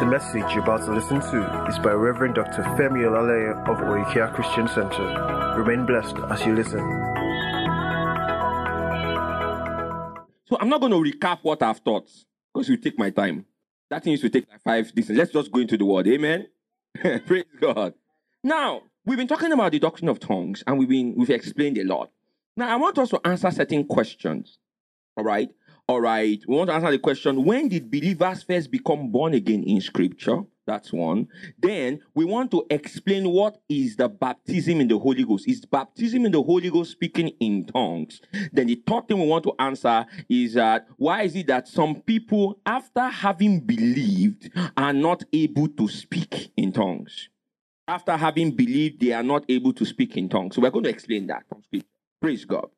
The message you're about to listen to is by Reverend Dr. Femi Olaleye of Oikea Christian Center. Remain blessed as you listen. So I'm not going to recap what I've taught because you take my time. That thing used to take like five days. Let's just go into the word. Amen. Praise God. Now, we've been talking about the doctrine of tongues and we've been we've explained a lot. Now, I want us to answer certain questions. All right. All right. We want to answer the question when did believers first become born again in scripture? That's one. Then we want to explain what is the baptism in the Holy Ghost. Is baptism in the Holy Ghost speaking in tongues? Then the third thing we want to answer is that why is it that some people, after having believed, are not able to speak in tongues? After having believed, they are not able to speak in tongues. So we're going to explain that from scripture. Praise God.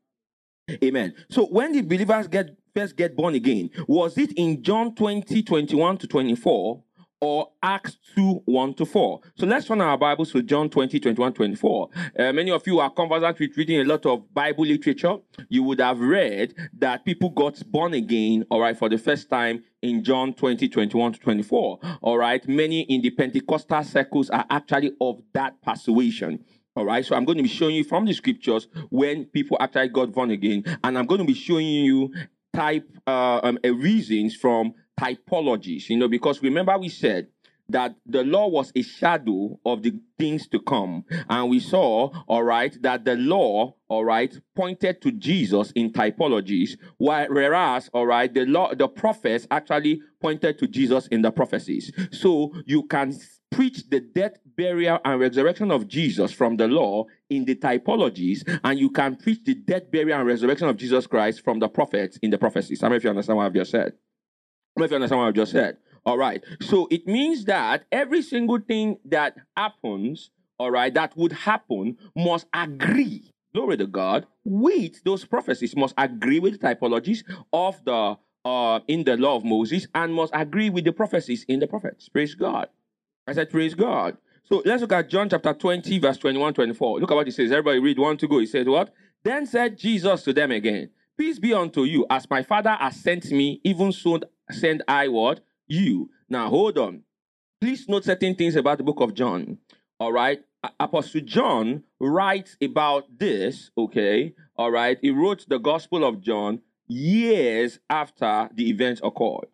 Amen. So when did believers get first get born again? Was it in John 20, 21 to 24? Or Acts 2 1 to 4. So let's turn our Bibles to John 20, 21, 24. Uh, many of you are conversant with reading a lot of Bible literature. You would have read that people got born again, all right, for the first time in John 20, 21 to 24. All right. Many in the Pentecostal circles are actually of that persuasion. All right, so I'm going to be showing you from the scriptures when people actually got born again, and I'm going to be showing you type uh, um, reasons from typologies. You know, because remember we said that the law was a shadow of the things to come, and we saw, all right, that the law, all right, pointed to Jesus in typologies, whereas, all right, the law, the prophets actually pointed to Jesus in the prophecies. So you can preach the death, burial, and resurrection of Jesus from the law in the typologies, and you can preach the death, burial, and resurrection of Jesus Christ from the prophets in the prophecies. I don't know if you understand what I've just said. I don't know if you understand what I've just said. All right. So it means that every single thing that happens, all right, that would happen must agree, glory to God, with those prophecies, must agree with the typologies of the uh, in the law of Moses and must agree with the prophecies in the prophets. Praise God. I said, Praise God. So let's look at John chapter 20, verse 21, 24. Look at what he says. Everybody read one to go. He said, What? Then said Jesus to them again, Peace be unto you. As my Father has sent me, even so send I what? You. Now hold on. Please note certain things about the book of John. All right. Apostle John writes about this, okay? All right. He wrote the Gospel of John years after the events occurred.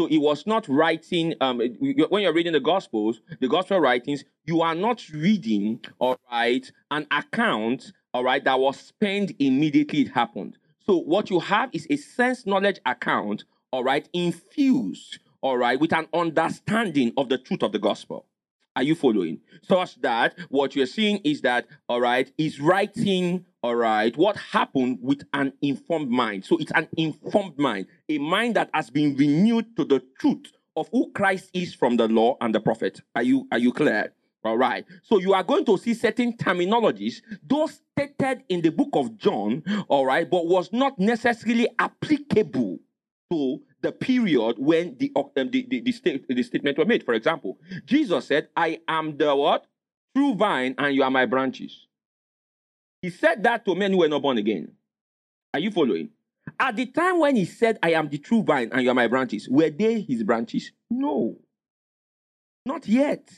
So he was not writing, um, when you're reading the Gospels, the Gospel writings, you are not reading, all right, an account, all right, that was spent immediately it happened. So what you have is a sense knowledge account, all right, infused, all right, with an understanding of the truth of the gospel. Are you following? Such that what you're seeing is that, all right, is writing, all right, what happened with an informed mind. So it's an informed mind, a mind that has been renewed to the truth of who Christ is from the law and the prophet. Are you are you clear? All right. So you are going to see certain terminologies, those stated in the book of John, all right, but was not necessarily applicable to the period when the, um, the, the, the, state, the statement were made. For example, Jesus said, I am the what? True vine, and you are my branches. He said that to men who were not born again. Are you following? At the time when he said, I am the true vine, and you are my branches, were they his branches? No. Not yet.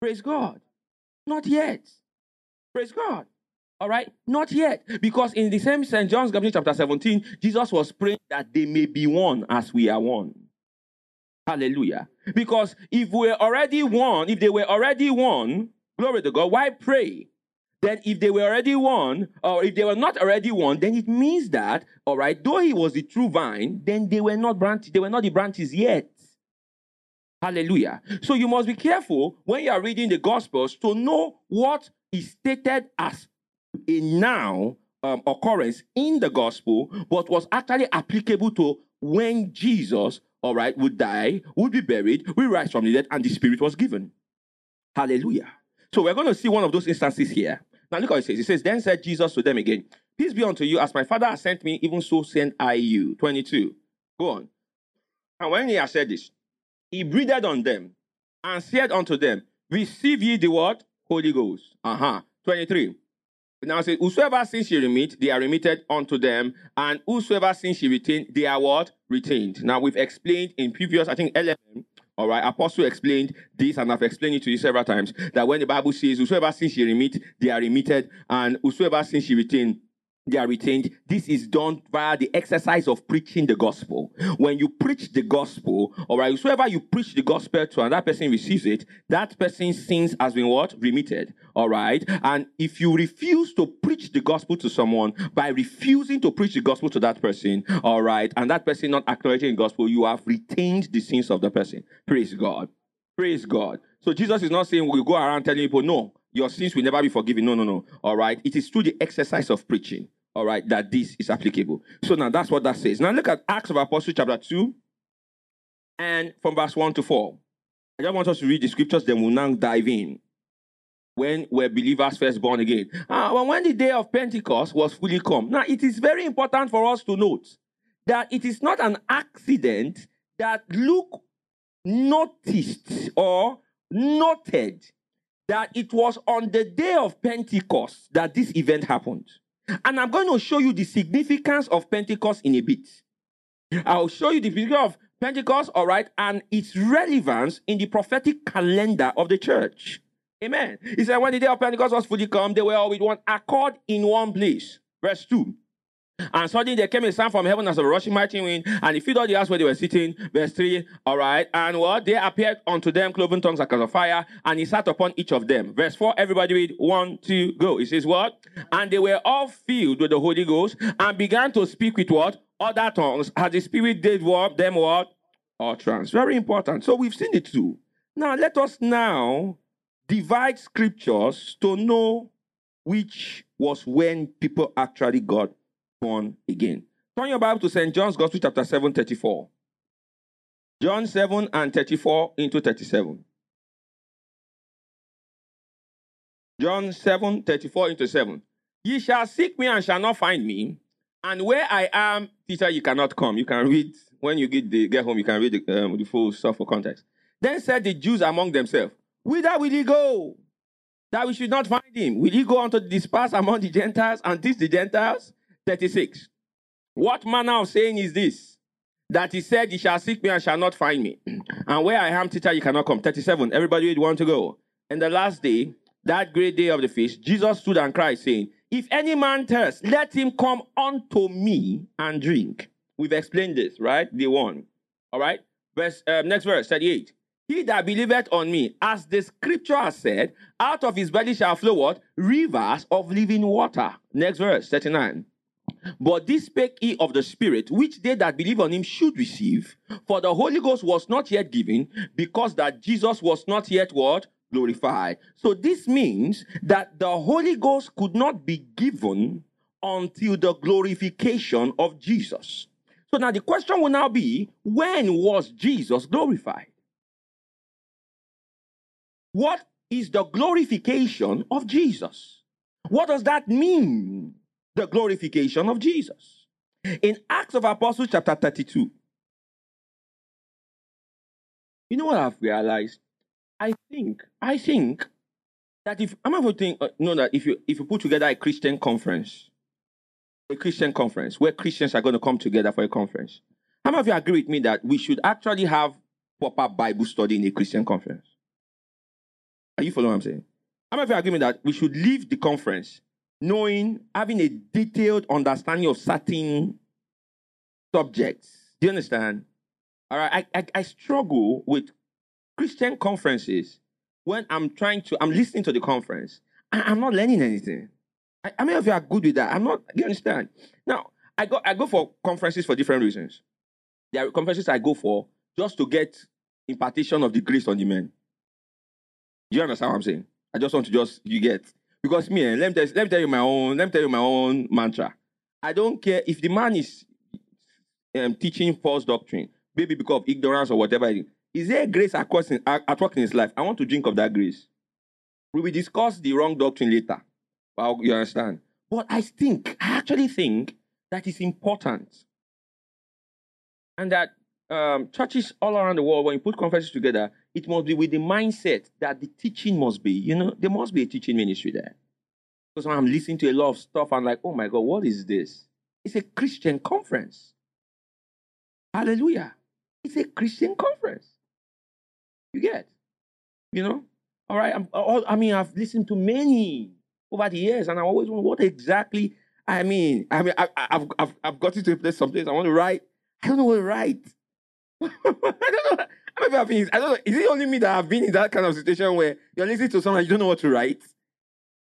Praise God. Not yet. Praise God. All right, not yet. Because in the same St. John's Gospel, chapter 17, Jesus was praying that they may be one as we are one. Hallelujah. Because if we're already one, if they were already one, glory to God, why pray? Then if they were already one, or if they were not already one, then it means that, all right, though he was the true vine, then they were not branches, they were not the branches yet. Hallelujah. So you must be careful when you are reading the Gospels to know what is stated as a now um, occurrence in the gospel, but was actually applicable to when Jesus, all right, would die, would be buried, would rise from the dead, and the Spirit was given. Hallelujah. So we're going to see one of those instances here. Now look how it says. It says, Then said Jesus to them again, Peace be unto you, as my Father has sent me, even so send I you. 22. Go on. And when he had said this, he breathed on them and said unto them, Receive ye the word? Holy Ghost. Uh huh. 23. Now it says, Whosoever sins she remit, they are remitted unto them, and whosoever sins she retain, they are what? Retained. Now we've explained in previous, I think 11, all right, Apostle explained this, and I've explained it to you several times that when the Bible says, Whosoever sins she remit, they are remitted, and whosoever sins she retain, they are retained. This is done via the exercise of preaching the gospel. When you preach the gospel, all right, whoever you preach the gospel to and that person receives it, that person's sins has been what? Remitted. All right. And if you refuse to preach the gospel to someone by refusing to preach the gospel to that person, all right, and that person not acknowledging the gospel, you have retained the sins of the person. Praise God. Praise God. So Jesus is not saying we'll go around telling people, no, your sins will never be forgiven. No, no, no. All right. It is through the exercise of preaching, all right, that this is applicable. So now that's what that says. Now look at Acts of Apostles, chapter 2, and from verse 1 to 4. I just want us to read the scriptures, then we'll now dive in. When were believers first born again? Uh, well, when the day of Pentecost was fully come. Now, it is very important for us to note that it is not an accident that Luke noticed or noted that it was on the day of Pentecost that this event happened. And I'm going to show you the significance of Pentecost in a bit. I'll show you the significance of Pentecost, all right, and its relevance in the prophetic calendar of the church. Amen. He said, when the day of Pentecost was fully come, they were all with one accord in one place. Verse 2. And suddenly there came a sound from heaven as a rushing mighty wind, and it filled all the house where they were sitting. Verse 3, all right. And what? There appeared unto them cloven tongues like as of fire, and he sat upon each of them. Verse 4, everybody read, one, two, go. It says what? And they were all filled with the Holy Ghost, and began to speak with what? Other tongues, as the Spirit did what? Them what? Utterance. Very important. So we've seen it too. Now let us now divide scriptures to know which was when people actually got born again. Turn your Bible to St. John's Gospel, chapter 7, 34. John 7 and 34 into 37. John 7, 34 into 7. Ye shall seek me and shall not find me. And where I am, teacher, you cannot come. You can read, when you get, the, get home, you can read the, um, the full stuff for context. Then said the Jews among themselves, Whither will he go? That we should not find him. Will he go on to disperse among the Gentiles and teach the Gentiles? 36. What manner of saying is this? That he said, Ye shall seek me and shall not find me. And where I am, teacher, you cannot come. 37. Everybody would want to go. And the last day, that great day of the feast, Jesus stood and cried, saying, If any man thirst, let him come unto me and drink. We've explained this, right? The one. All right. Verse, um, next verse, 38. He that believeth on me, as the scripture has said, out of his belly shall flow what? Rivers of living water. Next verse, 39. But this spake he of the Spirit, which they that believe on him should receive. For the Holy Ghost was not yet given, because that Jesus was not yet what? Glorified. So this means that the Holy Ghost could not be given until the glorification of Jesus. So now the question will now be when was Jesus glorified? What is the glorification of Jesus? What does that mean? The glorification of Jesus. In Acts of Apostles, chapter 32, you know what I've realized? I think, I think that if I'm to think, uh, know that if you if you put together a Christian conference, a Christian conference where Christians are going to come together for a conference, how many of you agree with me that we should actually have proper Bible study in a Christian conference? Are you following what I'm saying? How many of you agree with me that we should leave the conference knowing, having a detailed understanding of certain subjects? Do you understand? All right, I, I, I struggle with Christian conferences when I'm trying to, I'm listening to the conference, I, am not learning anything. I, how many of you are good with that? I'm not, do you understand? Now, I go, I go for conferences for different reasons. There are conferences I go for just to get impartation of the grace on the men. Do you understand what I'm saying? I just want to just you get because me, eh, let me tell, let me tell you my own, let me tell you my own mantra. I don't care if the man is um, teaching false doctrine, maybe because of ignorance or whatever. Is there grace at work, in, at work in his life? I want to drink of that grace. We will discuss the wrong doctrine later. Well, you understand? But I think, I actually think that is important. And that um, churches all around the world, when you put conferences together, it must be with the mindset that the teaching must be, you know, there must be a teaching ministry there. Because I'm listening to a lot of stuff, I'm like, oh my God, what is this? It's a Christian conference. Hallelujah. It's a Christian conference. You get? You know? All right. I mean, I've listened to many over the years, and I always wonder what exactly. I mean, I mean, I, have I've, I've got to a place, some place I want to write. I don't know what to write. I don't know. Maybe I've been, I don't know. Is it only me that I've been in that kind of situation where you're listening to someone you don't know what to write?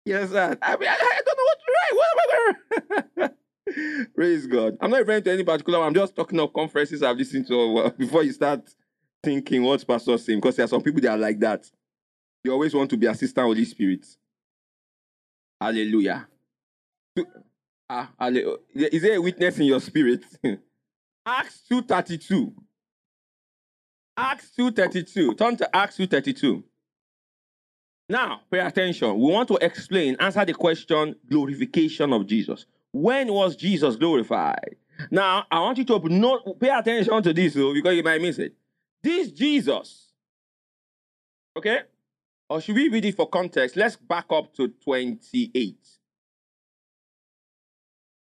Yes, sir. I mean, I, I don't know what to write. What am I going Praise God. I'm not referring to any particular one. I'm just talking of conferences I've listened to before you start thinking what's pastor saying, because there are some people that are like that. You always want to be assistant Holy Spirit. Hallelujah. Ah, Is there a witness in your spirit? Acts 2.32. Acts 2.32. Turn to Acts 2.32. Now, pay attention. We want to explain, answer the question, glorification of Jesus. When was Jesus glorified? Now, I want you to note, pay attention to this though, because you might miss it. This Jesus, okay? Or should we read it for context? Let's back up to 28.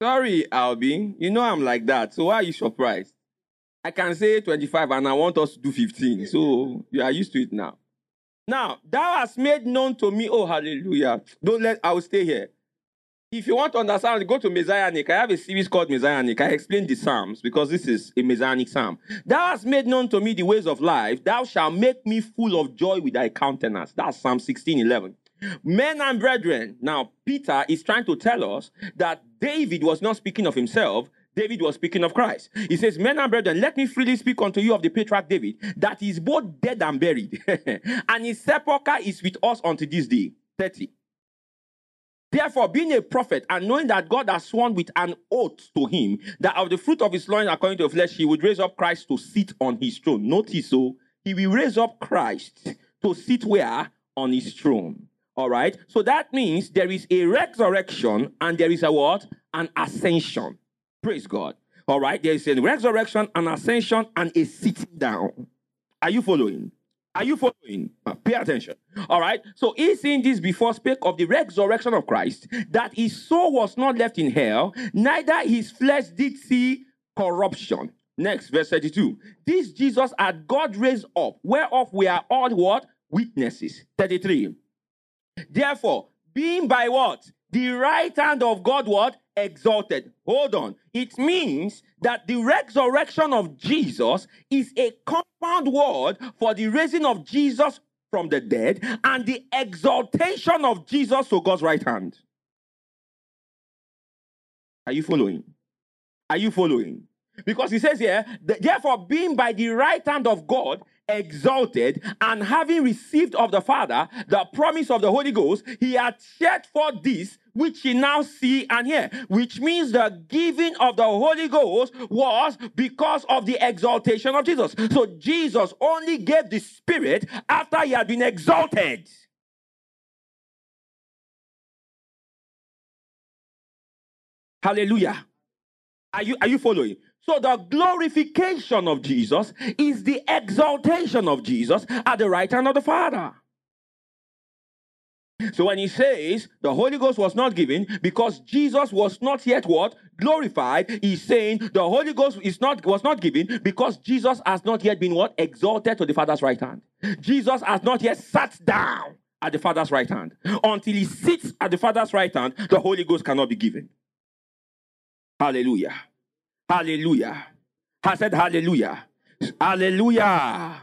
Sorry, Albin. You know I'm like that. So why are you surprised? I can say 25 and I want us to do 15. So you are used to it now. Now, thou hast made known to me, oh hallelujah. Don't let I will stay here. If you want to understand, go to Messianic. I have a series called Messianic. I explain the Psalms because this is a Messianic Psalm. Thou hast made known to me the ways of life. Thou shalt make me full of joy with thy countenance. That's Psalm 16 11. Men and brethren. Now, Peter is trying to tell us that David was not speaking of himself. David was speaking of Christ. He says, Men and brethren, let me freely speak unto you of the patriarch David, that that is both dead and buried, and his sepulchre is with us unto this day. 30. Therefore, being a prophet and knowing that God has sworn with an oath to him that of the fruit of his loins, according to the flesh, he would raise up Christ to sit on his throne. Notice so, he will raise up Christ to sit where? On his throne. All right. So that means there is a resurrection and there is a what? An ascension. Praise God. All right. There is a resurrection, an ascension, and a sitting down. Are you following? Are you following? Pay attention. All right. So he saying this before spake of the resurrection of Christ, that his soul was not left in hell, neither his flesh did see corruption. Next, verse 32. This Jesus had God raised up, whereof we are all what? Witnesses. 33. Therefore, being by what? The right hand of God what? Exalted. Hold on. It means that the resurrection of Jesus is a compound word for the raising of Jesus from the dead and the exaltation of Jesus to God's right hand. Are you following? Are you following? Because he says here, therefore, being by the right hand of God exalted, and having received of the Father the promise of the Holy Ghost, he had shared for this which he now see and hear, which means the giving of the Holy Ghost was because of the exaltation of Jesus. So Jesus only gave the Spirit after he had been exalted. Hallelujah. Are you, are you following? So the glorification of Jesus is the exaltation of Jesus at the right hand of the Father. So when he says the Holy Ghost was not given because Jesus was not yet what? Glorified, he's saying the Holy Ghost is not was not given because Jesus has not yet been what? Exalted to the Father's right hand. Jesus has not yet sat down at the Father's right hand. Until he sits at the Father's right hand, the Holy Ghost cannot be given. Hallelujah. Hallelujah. I said hallelujah. Hallelujah.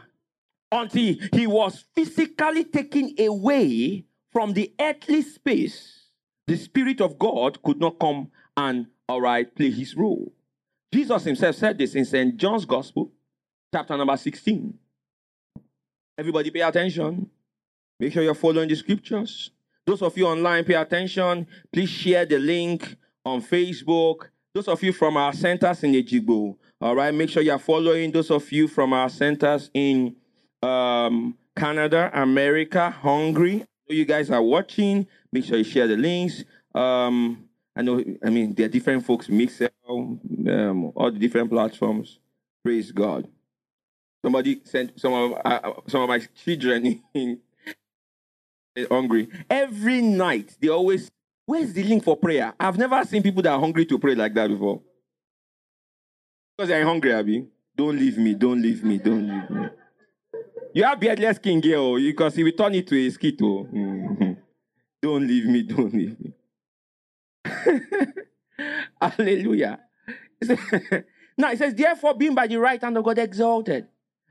Until he was physically taken away from the earthly space, the Spirit of God could not come and, all right, play his role. Jesus himself said this in St. John's Gospel, chapter number 16. Everybody pay attention. Make sure you're following the scriptures. Those of you online, pay attention. Please share the link on Facebook those of you from our centers in Ejigbo, all right, make sure you are following those of you from our centers in um, Canada, America, Hungary. You guys are watching. Make sure you share the links. Um, I know, I mean, there are different folks, Mixlr, um, all the different platforms. Praise God. Somebody sent some of uh, some of my children in, in hungry. Every night they always Where's the link for prayer? I've never seen people that are hungry to pray like that before. Because they're hungry, Abby. Don't leave me, don't leave me, don't leave me. You have beardless king here, oh, because he will turn it to a skito. Mm-hmm. Don't leave me, don't leave me. Hallelujah. now it says, therefore, being by the right hand of God exalted,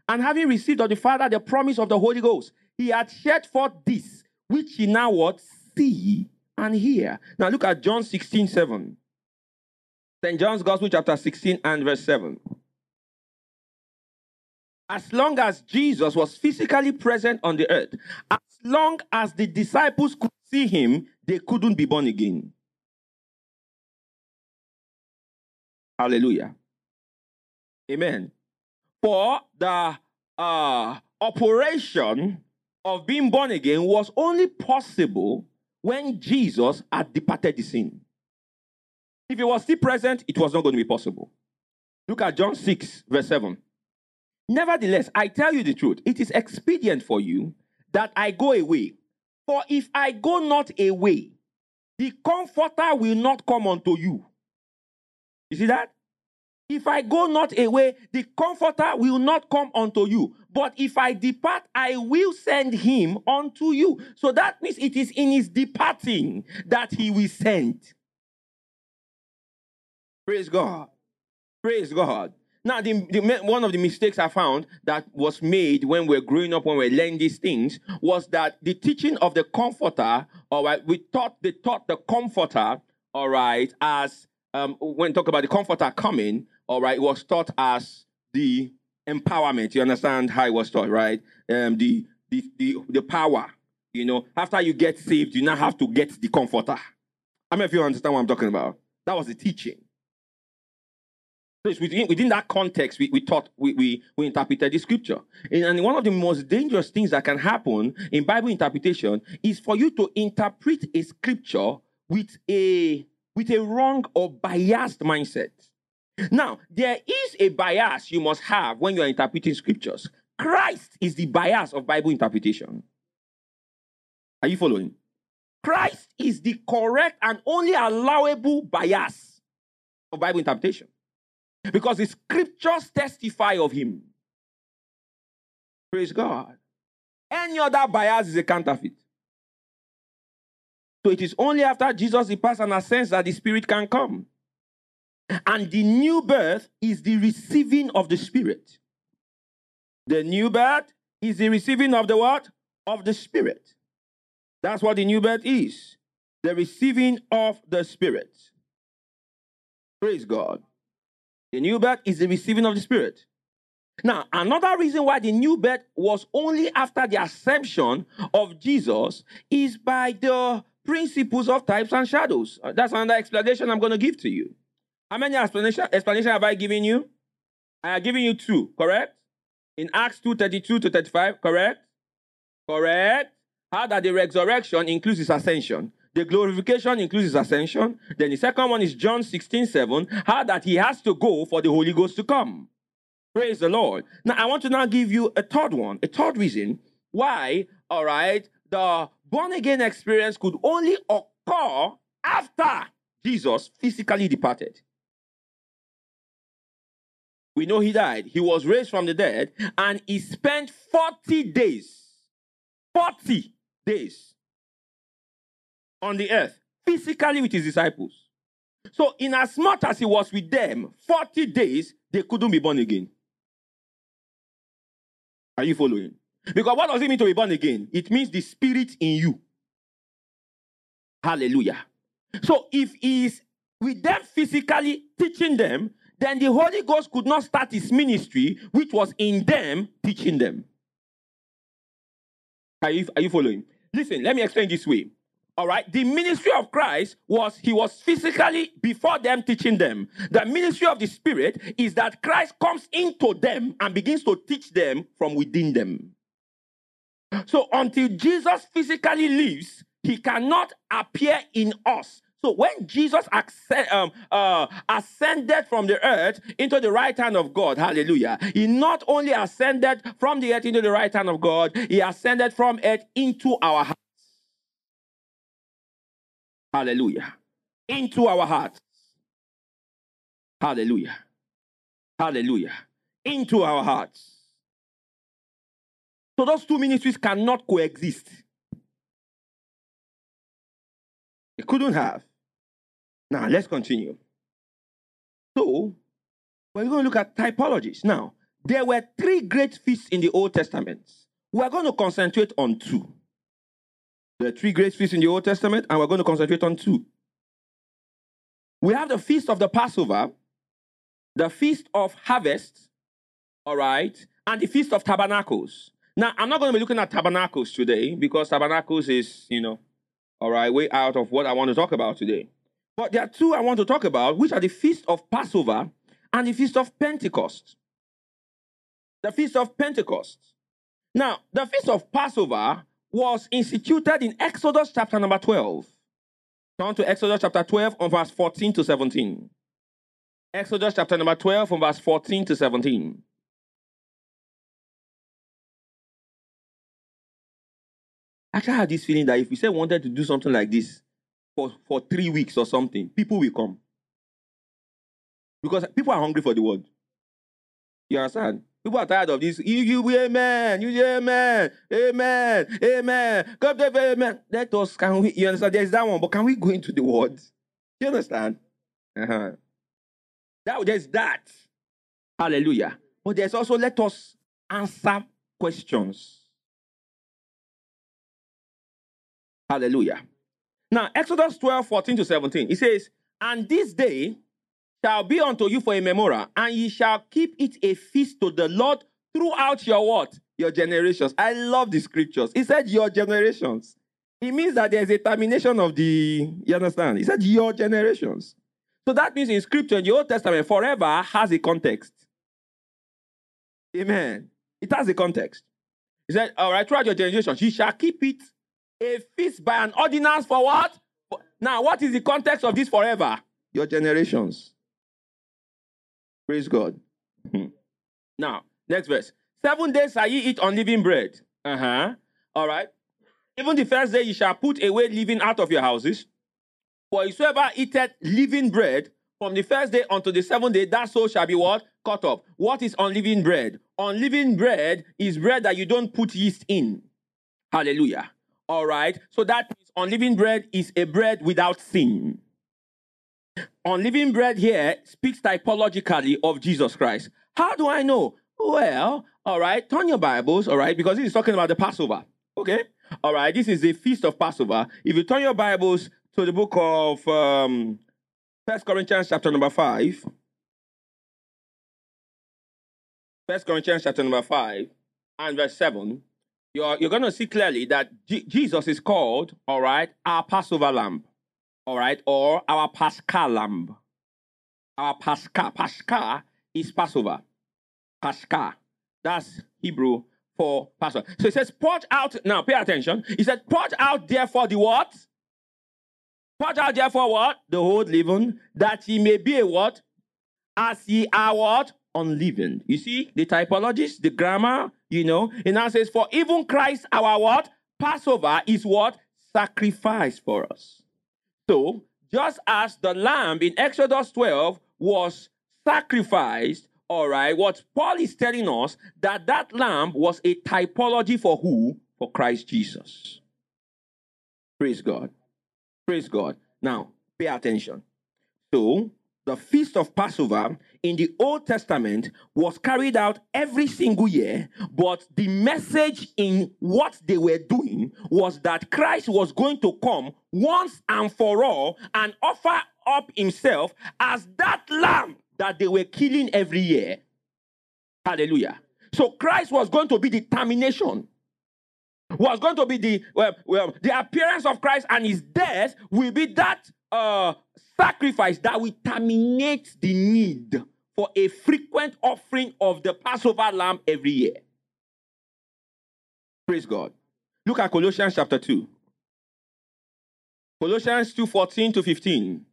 and having received of the Father the promise of the Holy Ghost, he had shed forth this, which he now what see and hear. Now look at John 16, 7. St. John's Gospel, chapter 16 and verse 7. As long as Jesus was physically present on the earth, as long as the disciples could see him, they couldn't be born again. Hallelujah. Amen. For the uh, operation of being born again was only possible when Jesus had departed the scene. If he was still present, it was not going to be possible. Look at John 6, verse 7. Nevertheless, I tell you the truth, it is expedient for you that I go away. For if I go not away, the comforter will not come unto you. You see that? If I go not away, the comforter will not come unto you. But if I depart, I will send him unto you. So that means it is in his departing that he will send. Praise God. Praise God. Now, the, the, one of the mistakes I found that was made when we are growing up, when we learning these things, was that the teaching of the comforter, all right, we taught they taught the comforter, all right, as um, when talk about the comforter coming, all right, it was taught as the empowerment. You understand how it was taught, right? Um, the, the, the, the power. You know, after you get saved, you now have to get the comforter. I mean, if you understand what I'm talking about, that was the teaching. So within, within that context, we, we taught, we, we, we interpreted the scripture. And, and one of the most dangerous things that can happen in Bible interpretation is for you to interpret a scripture with a with a wrong or biased mindset. Now, there is a bias you must have when you are interpreting scriptures. Christ is the bias of Bible interpretation. Are you following? Christ is the correct and only allowable bias of Bible interpretation because the scriptures testify of him. Praise God. Any other bias is a counterfeit. So it is only after Jesus departs and ascends that the Spirit can come. And the new birth is the receiving of the Spirit. The new birth is the receiving of the what? Of the Spirit. That's what the new birth is. The receiving of the Spirit. Praise God. The new birth is the receiving of the Spirit. Now, another reason why the new birth was only after the ascension of Jesus is by the principles of types and shadows. That's another explanation I'm going to give to you. How many explanation, explanation have I given you? I have given you two, correct? In Acts 2 32 to 35, correct? Correct. How that the resurrection includes his ascension. The glorification includes his ascension. Then the second one is John 16 7. How that he has to go for the Holy Ghost to come. Praise the Lord. Now, I want to now give you a third one, a third reason why, all right, the born again experience could only occur after Jesus physically departed. We know he died. He was raised from the dead and he spent 40 days, 40 days on the earth, physically with his disciples. So, in as much as he was with them 40 days, they couldn't be born again. Are you following? Because what does it mean to be born again? It means the spirit in you. Hallelujah. So if he is with them physically teaching them, then the Holy Ghost could not start his ministry, which was in them teaching them. Are you, are you following? Listen, let me explain this way. All right, the ministry of Christ was he was physically before them teaching them. The ministry of the Spirit is that Christ comes into them and begins to teach them from within them. So until Jesus physically lives, he cannot appear in us. So when Jesus um, uh, ascended from the earth into the right hand of God, hallelujah, he not only ascended from the earth into the right hand of God, he ascended from earth into our heart. Hallelujah. Into our hearts. Hallelujah. Hallelujah. Into our hearts. So those two ministries cannot coexist. They couldn't have. Now, let's continue. So, we're going to look at typologies. Now, there were three great feasts in the Old Testament. We're going to concentrate on two. There are three great feasts in the Old Testament, and we're going to concentrate on two. We have the feast of the Passover, the feast of harvest, all right, and the feast of tabernacles. Now, I'm not going to be looking at tabernacles today because tabernacles is, you know, all right, way out of what I want to talk about today. But there are two I want to talk about, which are the feast of Passover and the feast of Pentecost. The feast of Pentecost. Now, the feast of Passover was instituted in Exodus chapter number 12. Turn to Exodus chapter 12 on verse 14 to 17. Exodus chapter number 12 from verse 14 to 17. Actually, had this feeling that if we say wanted to do something like this for, for three weeks or something, people will come. Because people are hungry for the word. You understand? People are tired of this. You, you, amen. You, amen. Amen. Amen. God, amen. Let us, can we, you understand? There's that one, but can we go into the word? You understand? Uh-huh. That, there's that. Hallelujah. But there's also, let us answer questions. Hallelujah. Now, Exodus 12, 14 to 17, it says, And this day shall be unto you for a memorial, and ye shall keep it a feast to the Lord throughout your what? Your generations. I love the scriptures. He said your generations. It means that there's a termination of the, you understand? He said your generations. So that means in scripture, in the Old Testament, forever has a context. Amen. It has a context. He said, all right, throughout your generations, ye shall keep it a feast by an ordinance for what? Now, what is the context of this forever? Your generations. Praise God. Hmm. now, next verse. Seven days shall ye eat unleavened bread. Uh huh. All right. Even the first day ye shall put away leaven out of your houses. For whosoever eateth living bread from the first day unto the seventh day, that soul shall be what? Cut off. What is unleavened bread? Unleavened bread is bread that you don't put yeast in. Hallelujah. All right. So that means unleavened bread is a bread without sin. Unleavened bread here speaks typologically of Jesus Christ. How do I know? Well, all right, turn your Bibles, all right, because this is talking about the Passover. Okay? All right, this is the feast of Passover. If you turn your Bibles to the book of um First Corinthians chapter number five. First Corinthians chapter number five and verse seven. You're, you're going to see clearly that G- Jesus is called, all right, our Passover lamb all right, or our Paschal lamb. Our Pascha, Pascha is Passover. Pascha, that's Hebrew for Passover. So it says, purge out, now pay attention. He said, purge out therefore the what? Purge out therefore what? The whole leaven, that ye may be a what? As ye are what? Unleavened. You see, the typologies, the grammar, you know, it now says, for even Christ our what? Passover is what? Sacrifice for us. So, just as the lamb in Exodus 12 was sacrificed, all right, what Paul is telling us that that lamb was a typology for who? For Christ Jesus. Praise God. Praise God. Now, pay attention. So, the feast of Passover in the Old Testament was carried out every single year, but the message in what they were doing was that Christ was going to come once and for all and offer up himself as that lamb that they were killing every year. Hallelujah. So Christ was going to be the termination was going to be the well, well, the appearance of Christ and his death will be that uh, sacrifice that will terminate the need for a frequent offering of the Passover lamb every year. Praise God. Look at Colossians chapter 2. Colossians 2 14 to 15.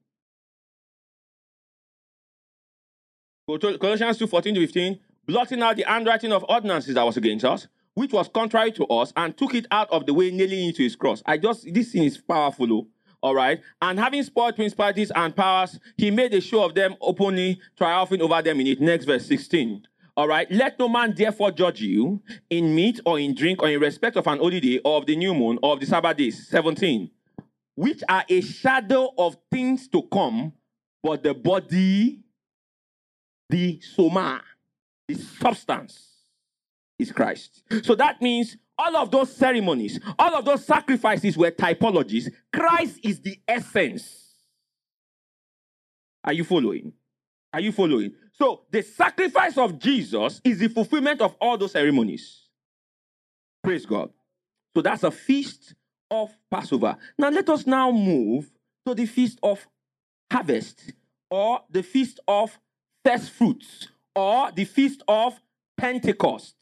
Colossians 2 14 to 15. Blotting out the handwriting of ordinances that was against us, which was contrary to us, and took it out of the way, nailing it to his cross. I just, this thing is powerful. Oh. All right. And having spoiled principalities and powers, he made a show of them openly, triumphing over them in it. Next verse 16. All right. Let no man therefore judge you in meat or in drink or in respect of an holy day or of the new moon or of the Sabbath days. 17. Which are a shadow of things to come, but the body, the soma, the substance is Christ. So that means all of those ceremonies, all of those sacrifices were typologies. Christ is the essence. Are you following? Are you following? So the sacrifice of Jesus is the fulfillment of all those ceremonies. Praise God. So that's a feast of Passover. Now let us now move to the feast of harvest or the feast of first fruits or the feast of Pentecost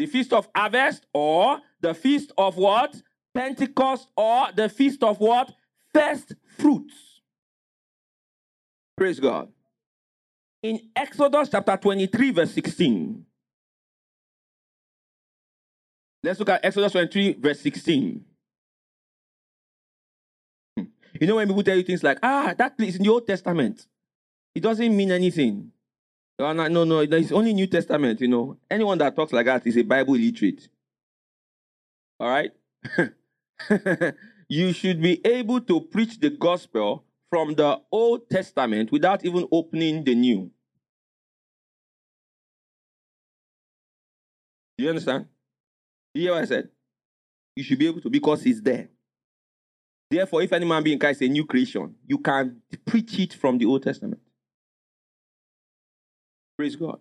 the feast of harvest or the feast of what? Pentecost or the feast of what? First fruits. Praise God. In Exodus chapter 23, verse 16. Let's look at Exodus 23, verse 16. Hmm. You know when people tell you things like, ah, that is in the Old Testament. It doesn't mean anything. No, no, no, it's only New Testament, you know. Anyone that talks like that is a Bible illiterate. All right? you should be able to preach the gospel from the Old Testament without even opening the New. Do you understand? you hear what I said? You should be able to because it's there. Therefore, if any man be in Christ a new creation, you can preach it from the Old Testament. Praise God.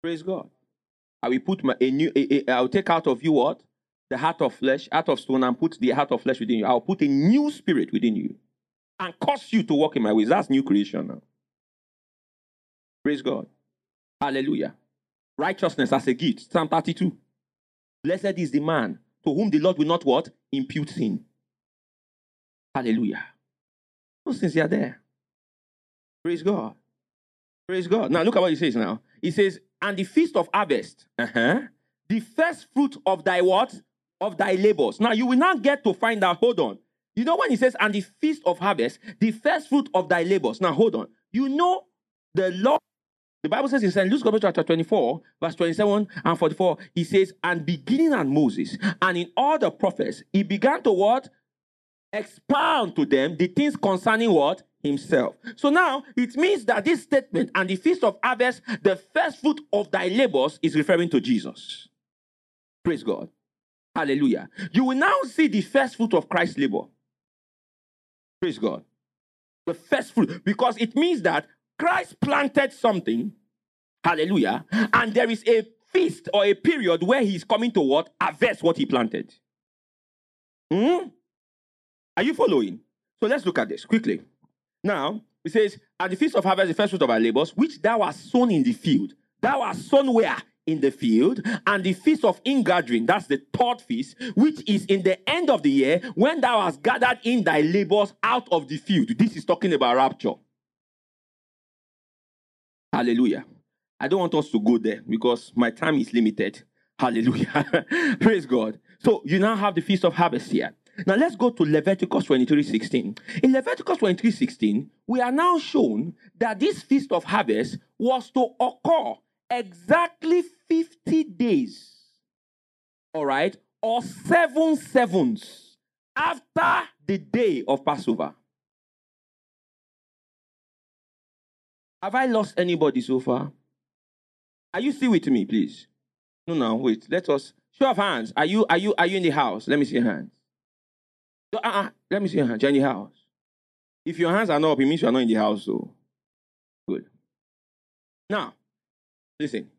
Praise God. I will put my a new. A, a, I will take out of you what the heart of flesh, heart of stone, and put the heart of flesh within you. I will put a new spirit within you, and cause you to walk in my ways. That's new creation now. Praise God. Hallelujah. Righteousness as a gift. Psalm 32. Blessed is the man to whom the Lord will not what? Impute sin. Hallelujah. Those things are there. Praise God. Praise God. Now look at what he says now. He says, and the feast of harvest, uh-huh, the first fruit of thy what? Of thy labors. Now you will not get to find out. Hold on. You know when he says, and the feast of harvest, the first fruit of thy labors. Now hold on. You know the Lord. The Bible says in St. Luke chapter 24, verse 27 and 44, he says, and beginning at Moses, and in all the prophets, he began to what? Expound to them the things concerning what? Himself. So now it means that this statement and the feast of harvest, the first fruit of thy labors, is referring to Jesus. Praise God. Hallelujah. You will now see the first fruit of Christ's labor. Praise God. The first fruit, because it means that Christ planted something. Hallelujah. And there is a feast or a period where he's coming to what? Harvest what he planted. Hmm? Are you following? So let's look at this quickly. Now, it says, At the feast of harvest, the first fruit of our labors, which thou hast sown in the field. Thou hast sown where? In the field. And the feast of ingathering, that's the third feast, which is in the end of the year, when thou hast gathered in thy labors out of the field. This is talking about rapture. Hallelujah. I don't want us to go there because my time is limited. Hallelujah. Praise God. So you now have the feast of harvest here. Now let's go to Leviticus 23 16. In Leviticus 23 16, we are now shown that this feast of harvest was to occur exactly 50 days, all right, or seven sevens after the day of Passover. Have I lost anybody so far? Are you still with me, please? No, no, wait. Let us show of hands. Are you are you are you in the house? Let me see your hands. Uh-uh. Let me see your the house. If your hands are not up, it means you're not in the house. So good. Now, listen.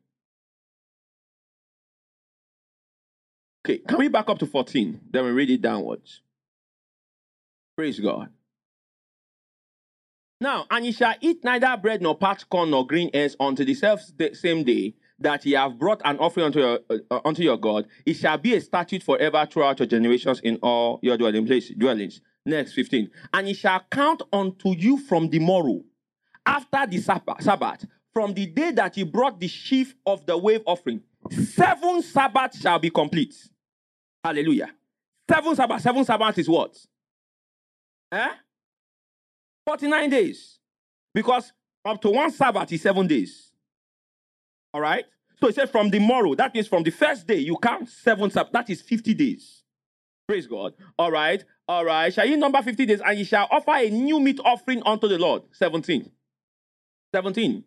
Okay, can we back up to 14? Then we read it downwards. Praise God. Now, and ye shall eat neither bread nor parched corn nor green herbs until the self same day that ye have brought an offering unto your, uh, unto your God, it shall be a statute forever throughout your generations in all your dwelling place, dwellings. Next, 15. And it shall count unto you from the morrow, after the Sabbath, from the day that ye brought the sheaf of the wave offering. Seven Sabbaths shall be complete. Hallelujah. Seven Sabbaths. Seven Sabbaths is what? Eh? 49 days. Because up to one Sabbath is seven days. All right? So he said from the morrow, that means from the first day, you count seven Sabbath. That is 50 days. Praise God. All right. All right. Shall you number 50 days and you shall offer a new meat offering unto the Lord? 17. 17.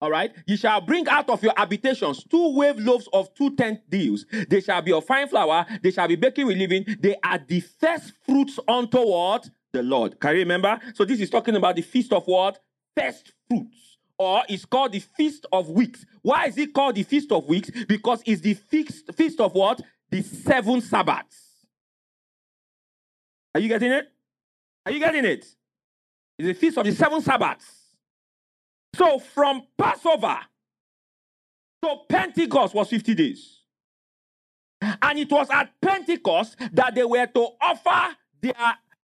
All right. You shall bring out of your habitations two wave loaves of two tenth deals. They shall be of fine flour. They shall be baking with leaven. They are the first fruits unto what? The Lord. Can you remember? So this is talking about the feast of what? First fruits. Or it's called the feast of weeks. Why is it called the feast of weeks? Because it's the feast, feast of what? The seven Sabbaths. Are you getting it? Are you getting it? It's the feast of the seven Sabbaths. So from Passover to Pentecost was 50 days. And it was at Pentecost that they were to offer their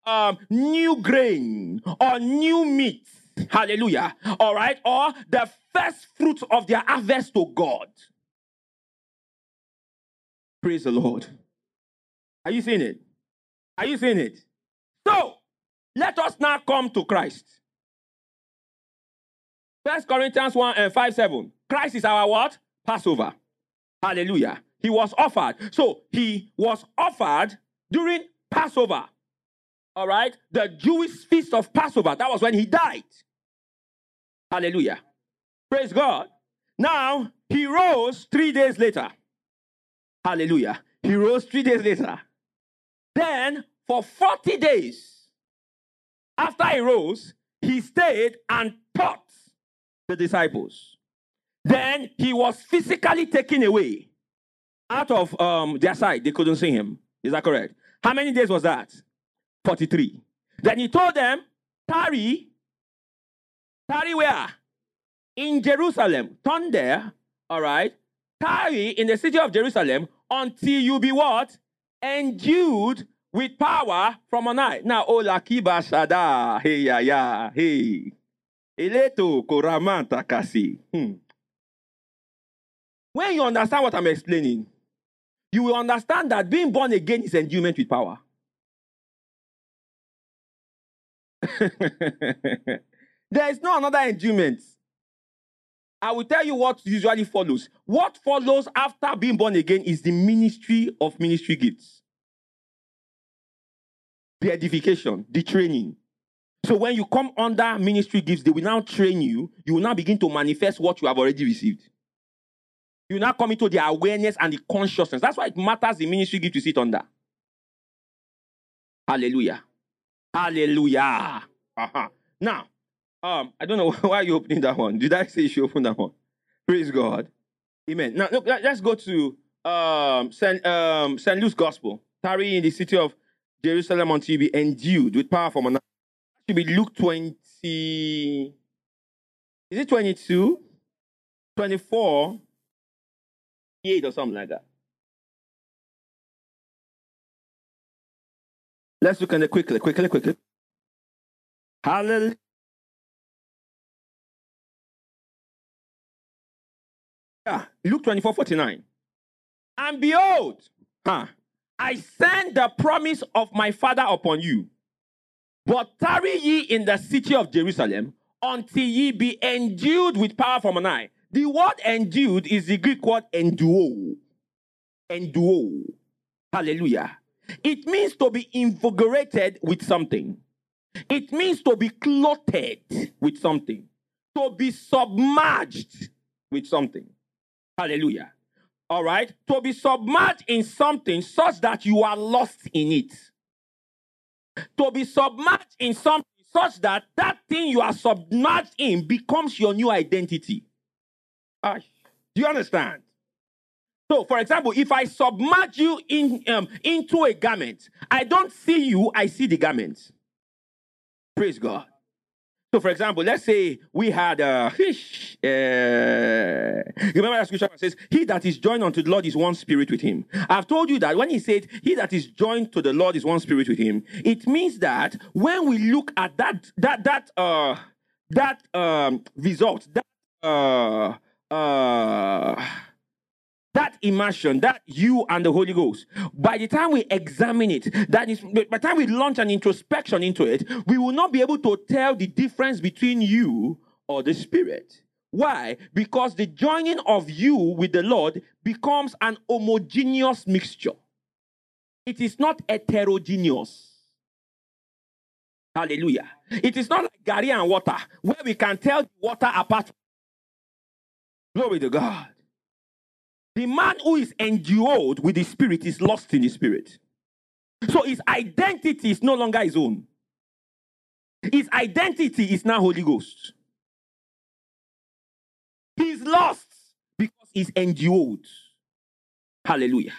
um, new grain or new meat. Hallelujah. All right. Or the first fruits of their harvest to God. Praise the Lord. Are you seeing it? Are you seeing it? So let us now come to Christ. First Corinthians 1 and 5 7. Christ is our what? Passover. Hallelujah. He was offered. So he was offered during Passover. All right. The Jewish feast of Passover. That was when he died. Hallelujah. Praise God. Now he rose three days later. Hallelujah. He rose three days later. Then for 40 days after he rose, he stayed and taught the disciples. Then he was physically taken away out of um, their sight. They couldn't see him. Is that correct? How many days was that? 43. Then he told them, tarry, tarry where? In Jerusalem. Turn there, all right? Tarry in the city of Jerusalem until you be what? Endued with power from on high. Now, oh, Lakiba Shada, hey, ya, yeah, hey. Eleto Koramanta Kasi. Hmm. When you understand what I'm explaining, you will understand that being born again is endowment with power. there is no another endowment. I will tell you what usually follows. What follows after being born again is the ministry of ministry gifts, the edification, the training. So when you come under ministry gifts, they will now train you. You will now begin to manifest what you have already received. You now come into the awareness and the consciousness. That's why it matters the ministry gift you sit under. Hallelujah. Hallelujah. Uh-huh. Now, um, I don't know why you opening that one. Did I say you should open that one? Praise God. Amen. Now look, let's go to um Saint um Saint Luke's Gospel. Tarry in the city of Jerusalem until you be endued with power from on should be Luke 20. Is it 22? 24? 8 or something like that. Let's look at it quickly, quickly, quickly. Hallelujah. Yeah, Luke 24 49. And behold, huh, I send the promise of my Father upon you. But tarry ye in the city of Jerusalem until ye be endued with power from on high. The word endued is the Greek word enduo. Enduo. Hallelujah. It means to be invigorated with something. It means to be clothed with something. To be submerged with something. Hallelujah. All right. To be submerged in something such that you are lost in it to be submerged in something such that that thing you are submerged in becomes your new identity. Uh, do you understand? So, for example, if I submerge you in, um, into a garment, I don't see you, I see the garment. Praise God. So, for example, let's say we had a fish. Uh, remember that scripture says, He that is joined unto the Lord is one spirit with him. I've told you that when he said, He that is joined to the Lord is one spirit with him, it means that when we look at that, that, that, uh, that um, result, that, uh, uh, that immersion, that you and the Holy Ghost, by the time we examine it, that is, by the time we launch an introspection into it, we will not be able to tell the difference between you or the Spirit. Why? Because the joining of you with the Lord becomes an homogeneous mixture. It is not heterogeneous. Hallelujah. It is not like garri and water, where we can tell water apart. Glory to God. The man who is endued with the Spirit is lost in the Spirit. So his identity is no longer his own. His identity is now Holy Ghost. He's lost because he's endued. Hallelujah.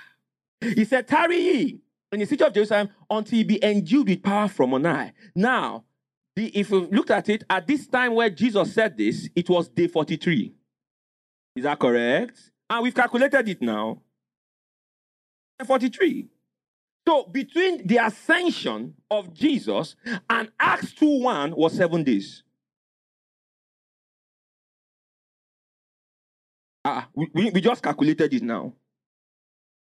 He said, Tarry ye in the city of Jerusalem until he be endued with power from on high. Now, the, if you looked at it, at this time where Jesus said this, it was day 43. Is that correct? And we've calculated it now. 43. So between the ascension of Jesus and Acts 2 1 was seven days. Ah, we, we just calculated it now.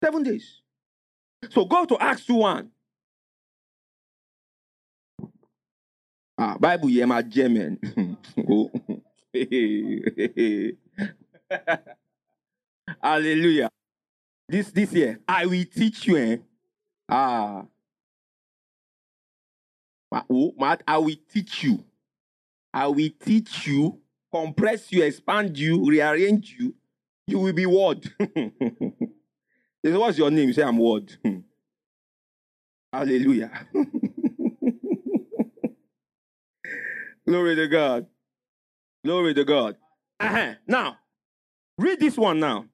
Seven days. So go to Acts 2 1. Ah, Bible, yeah, my German. Hallelujah. This this year, I will teach you. Eh? Ah. I will teach you. I will teach you, compress you, expand you, rearrange you. You will be word. What's your name? You say I'm word. Hallelujah. Glory to God. Glory to God. Uh-huh. Now, read this one now.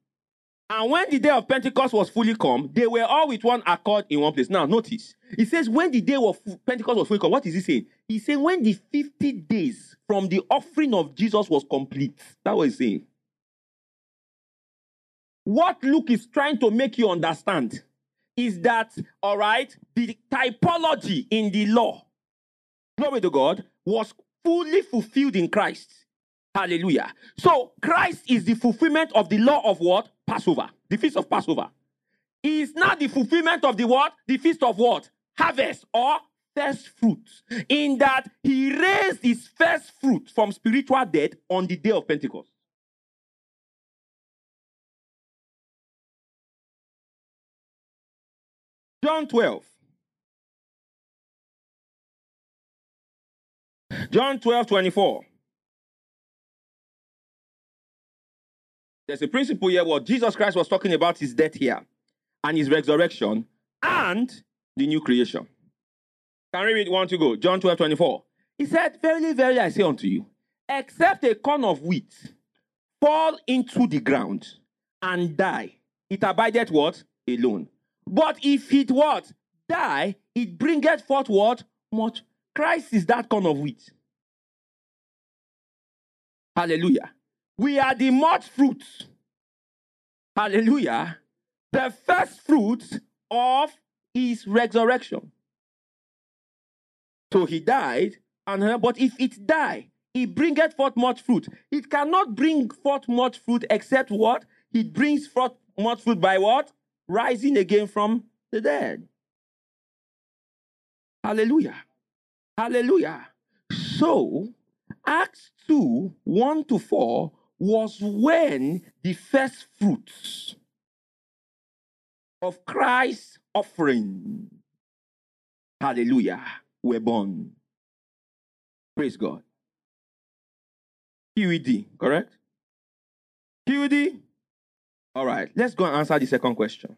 And when the day of Pentecost was fully come, they were all with one accord in one place. Now, notice. He says, when the day of Pentecost was fully come, what is he saying? He's saying, when the 50 days from the offering of Jesus was complete. That was he's saying. What Luke is trying to make you understand is that, all right, the typology in the law, glory to God, was fully fulfilled in Christ. Hallelujah. So Christ is the fulfillment of the law of what? Passover, the feast of Passover. He is not the fulfillment of the what? The feast of what? Harvest or first fruit. In that he raised his first fruit from spiritual death on the day of Pentecost. John 12. John 12, 24. There's a principle here what Jesus Christ was talking about his death here and his resurrection and the new creation. Can we read one to go? John 12, 24. He said, Verily, verily, I say unto you, except a corn of wheat fall into the ground and die, it abideth what? Alone. But if it what? Die, it bringeth forth what? Much. Christ is that corn of wheat. Hallelujah. We are the much fruit. Hallelujah. The first fruits of his resurrection. So he died, and uh, but if it die, it bringeth forth much fruit. It cannot bring forth much fruit except what? It brings forth much fruit by what? Rising again from the dead. Hallelujah. Hallelujah. So, Acts 2 1 to 4 was when the first fruits of Christ's offering, hallelujah, were born. Praise God. QED, correct? QED? All right, let's go and answer the second question.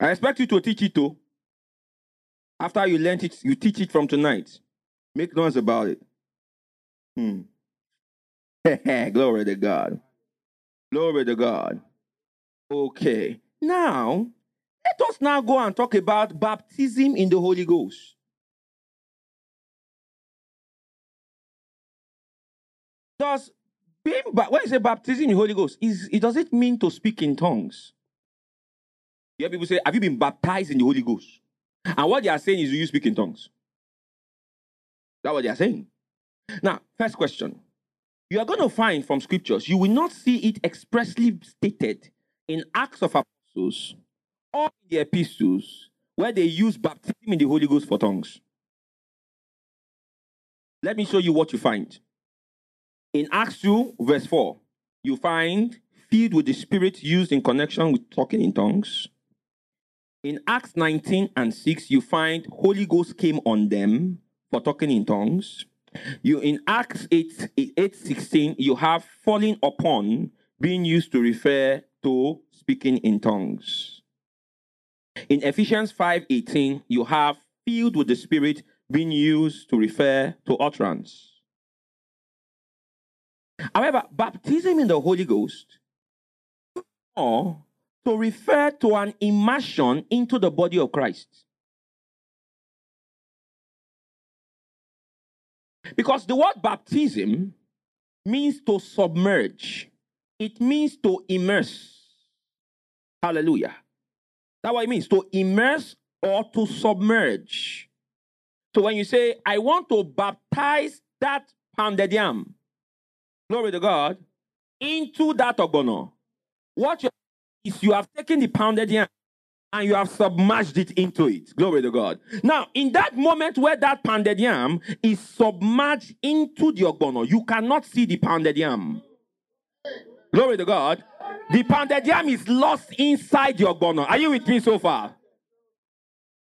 I expect you to teach it too. After you learn it, you teach it from tonight. Make noise about it. Hmm. Glory to God. Glory to God. Okay. Now, let us now go and talk about baptism in the Holy Ghost. Does being when you say baptism in the Holy Ghost, is it does it mean to speak in tongues? You people say, Have you been baptized in the Holy Ghost? And what they are saying is, Do you speak in tongues? That's what they are saying. Now, first question you are going to find from scriptures, you will not see it expressly stated in Acts of Apostles or in the epistles where they use baptism in the Holy Ghost for tongues. Let me show you what you find. In Acts 2, verse 4, you find filled with the Spirit used in connection with talking in tongues. In Acts 19 and 6, you find Holy Ghost came on them for talking in tongues. You in Acts 8, 8 16, you have falling upon being used to refer to speaking in tongues. In Ephesians 5 18, you have filled with the Spirit being used to refer to utterance. However, baptism in the Holy Ghost or to refer to an immersion into the body of Christ. Because the word baptism means to submerge, it means to immerse. Hallelujah. That's what it means to immerse or to submerge. So when you say, I want to baptize that pounded yam, glory to God, into that ogbono, what you is you have taken the pounded yam and you have submerged it into it. Glory to God. Now, in that moment where that pounded yam is submerged into the ogbono, you cannot see the pounded yam. Glory to God. The pounded yam is lost inside the ogbono. Are you with me so far?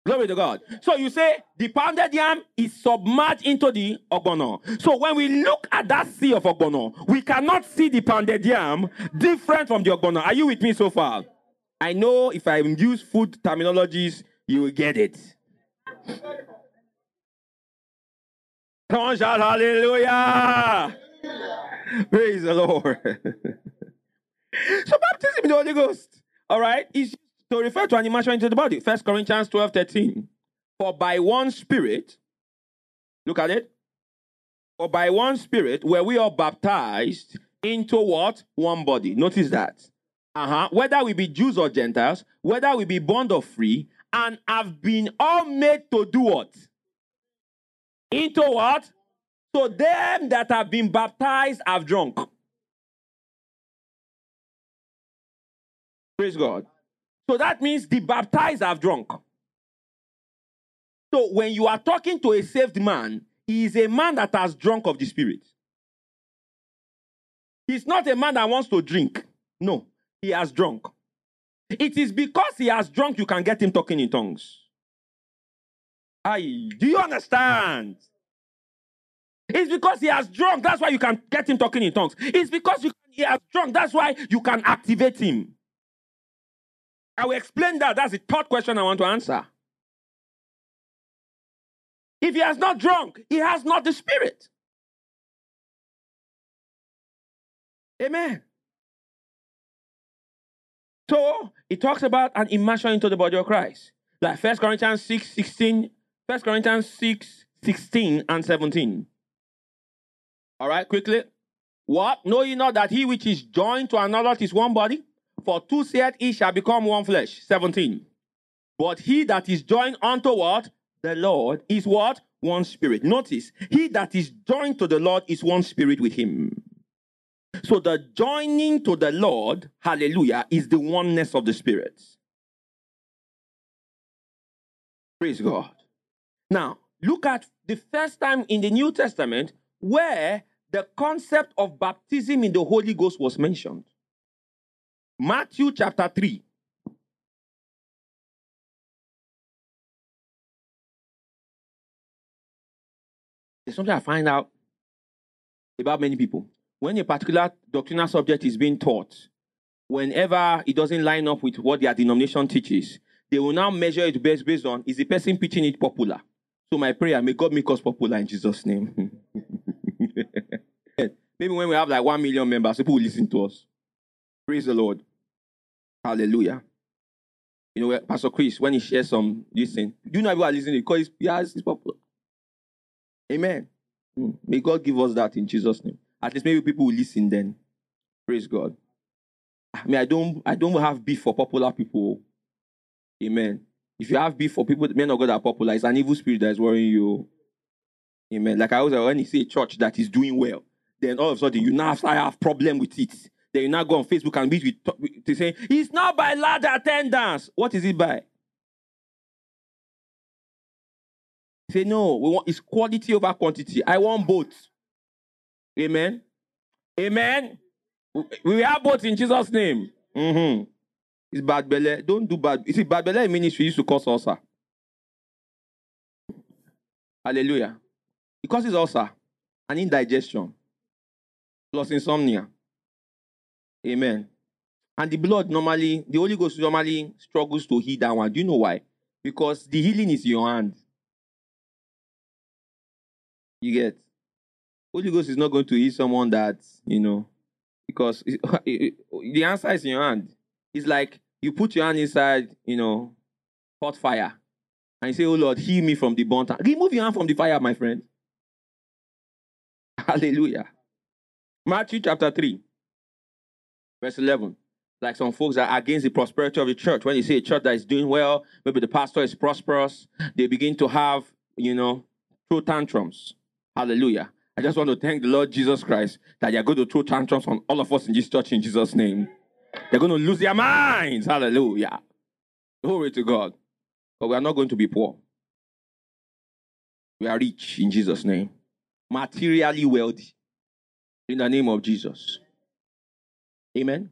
Glory to God. So you say the pounded yam is submerged into the ogbono. So when we look at that sea of ogbono, we cannot see the pounded yam different from the ogbono. Are you with me so far? I know if I use food terminologies, you will get it. Come shout hallelujah! Praise the Lord. so baptism in the Holy Ghost, all right, is to refer to an immersion into the body. First Corinthians 12, 13. For by one spirit, look at it. For by one spirit were we all baptized into what? One body. Notice that. Uh-huh. Whether we be Jews or Gentiles, whether we be bond or free, and have been all made to do what? Into what? So them that have been baptized have drunk. Praise God. So that means the baptized have drunk. So when you are talking to a saved man, he is a man that has drunk of the Spirit. He's not a man that wants to drink. No, he has drunk. It is because he has drunk you can get him talking in tongues. I do you understand? It's because he has drunk. That's why you can get him talking in tongues. It's because you, he has drunk. That's why you can activate him. I will explain that. That's the third question I want to answer. If he has not drunk, he has not the spirit. Amen. So it talks about an immersion into the body of Christ. Like 1 Corinthians 6, 16, 1 Corinthians 6, 16 and 17. All right, quickly. What? Know ye not that he which is joined to another is one body? For two said he shall become one flesh. 17. But he that is joined unto what? The Lord is what? One spirit. Notice, he that is joined to the Lord is one spirit with him. So the joining to the Lord, hallelujah, is the oneness of the spirit. Praise God. Now, look at the first time in the New Testament where the concept of baptism in the Holy Ghost was mentioned. Matthew chapter 3. There's something I find out about many people. When a particular doctrinal subject is being taught, whenever it doesn't line up with what their denomination teaches, they will now measure it based, based on is the person preaching it popular? So my prayer, may God make us popular in Jesus' name. Maybe when we have like one million members, people will listen to us. Praise the Lord. Hallelujah. You know, Pastor Chris, when he shares some do you know everyone listening because yes, it's popular. Amen. Hmm. May God give us that in Jesus' name. At least maybe people will listen then. Praise God. I mean, I don't I don't have beef for popular people. Amen. If you have beef for people, men of God are popular, it's an evil spirit that is worrying you. Amen. Like I always when you see a church that is doing well, then all of a sudden you now start have problem with it. Then you now go on Facebook and meet with to say it's not by large attendance. What is it by? Say no, we want it's quality over quantity. I want both. Amen. Amen. We have both in Jesus' name. Mm-hmm. It's bad belly. Don't do bad. You see, bad belly ministry used to cause ulcer. Hallelujah. It causes ulcer and indigestion plus insomnia. Amen. And the blood normally, the Holy Ghost normally struggles to heal that one. Do you know why? Because the healing is in your hand. You get. Holy Ghost is not going to heal someone that, you know, because the answer is in your hand. It's like you put your hand inside, you know, hot fire, and you say, Oh Lord, heal me from the burnt hand. Remove your hand from the fire, my friend. Hallelujah. Matthew chapter 3, verse 11. Like some folks are against the prosperity of the church. When you see a church that is doing well, maybe the pastor is prosperous, they begin to have, you know, true tantrums. Hallelujah. I just want to thank the Lord Jesus Christ that you're going to throw tantrums on all of us in this church in Jesus' name. They're going to lose their minds. Hallelujah. Glory to God. But we are not going to be poor. We are rich in Jesus' name. Materially wealthy in the name of Jesus. Amen.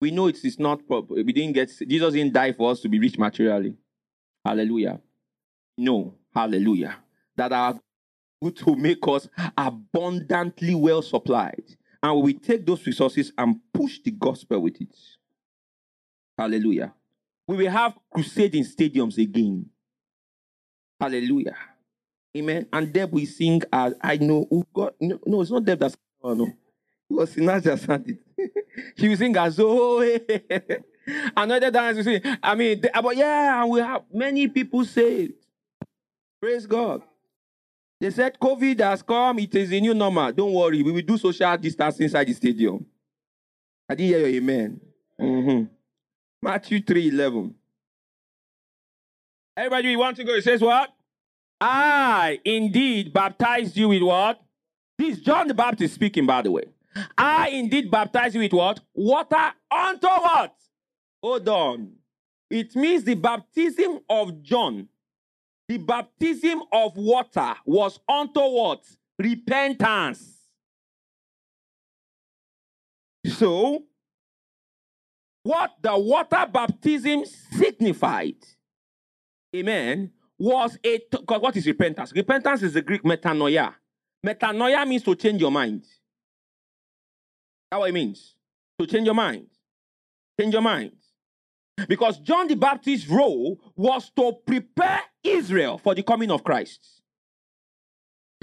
We know it is not proper. We didn't get Jesus didn't die for us to be rich materially. Hallelujah. No, hallelujah. That good to make us abundantly well supplied. And we take those resources and push the gospel with it. Hallelujah. We will have crusade in stadiums again. Hallelujah. Amen. And Deb we sing as I know who God. No, no, it's not Deb that's oh, no. It was Sinaja sang it. she will sing as oh another dance we sing. I mean, but yeah, and we have many people say. Praise God. They said COVID has come, it is a new normal. Don't worry, we will do social distance inside the stadium. I didn't hear your amen. Mm-hmm. Matthew 3 11. Everybody, we want to go. It says what? I indeed baptized you with what? This John the Baptist speaking, by the way. I indeed baptize you with what? Water unto what? Hold on. It means the baptism of John, the baptism of water was unto what? Repentance. So, what the water baptism signified, amen, was a because what is repentance? Repentance is the Greek metanoia. Metanoia means to change your mind. That's what it means. To change your mind. Change your mind. Because John the Baptist's role was to prepare Israel for the coming of Christ.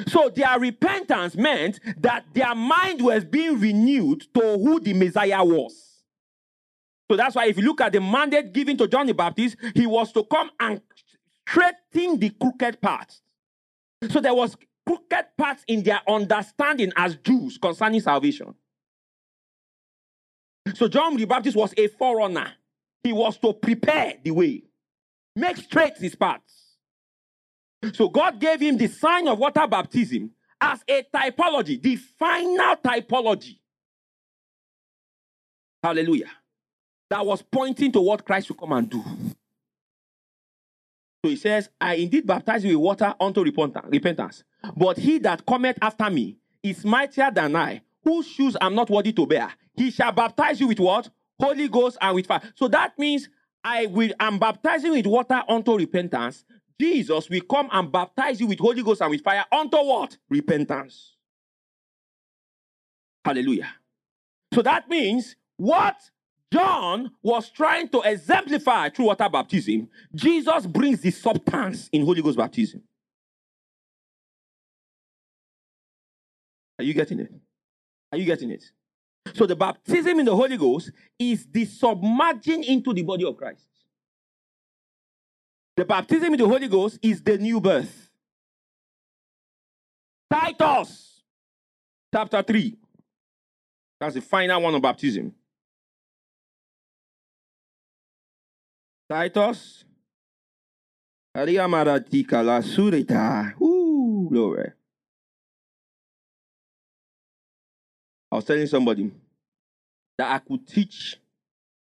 So their repentance meant that their mind was being renewed to who the Messiah was. So that's why if you look at the mandate given to John the Baptist, he was to come and straighten the crooked paths. So there was crooked paths in their understanding as Jews concerning salvation. So John the Baptist was a forerunner. He was to prepare the way, make straight his paths. So God gave him the sign of water baptism as a typology, the final typology. Hallelujah. That was pointing to what Christ will come and do. So he says, I indeed baptize you with water unto repentance. But he that cometh after me is mightier than I, whose shoes I'm not worthy to bear. He shall baptize you with what? Holy Ghost and with fire. So that means I will I'm baptizing with water unto repentance. Jesus will come and baptize you with Holy Ghost and with fire unto what? Repentance. Hallelujah. So that means what John was trying to exemplify through water baptism, Jesus brings the substance in Holy Ghost baptism. Are you getting it? Are you getting it? So the baptism in the Holy Ghost is the submerging into the body of Christ. The baptism in the Holy Ghost is the new birth. Titus chapter 3. That's the final one of baptism. Titus. Ariamaratika la surita. Ooh, glory. I was telling somebody that I could teach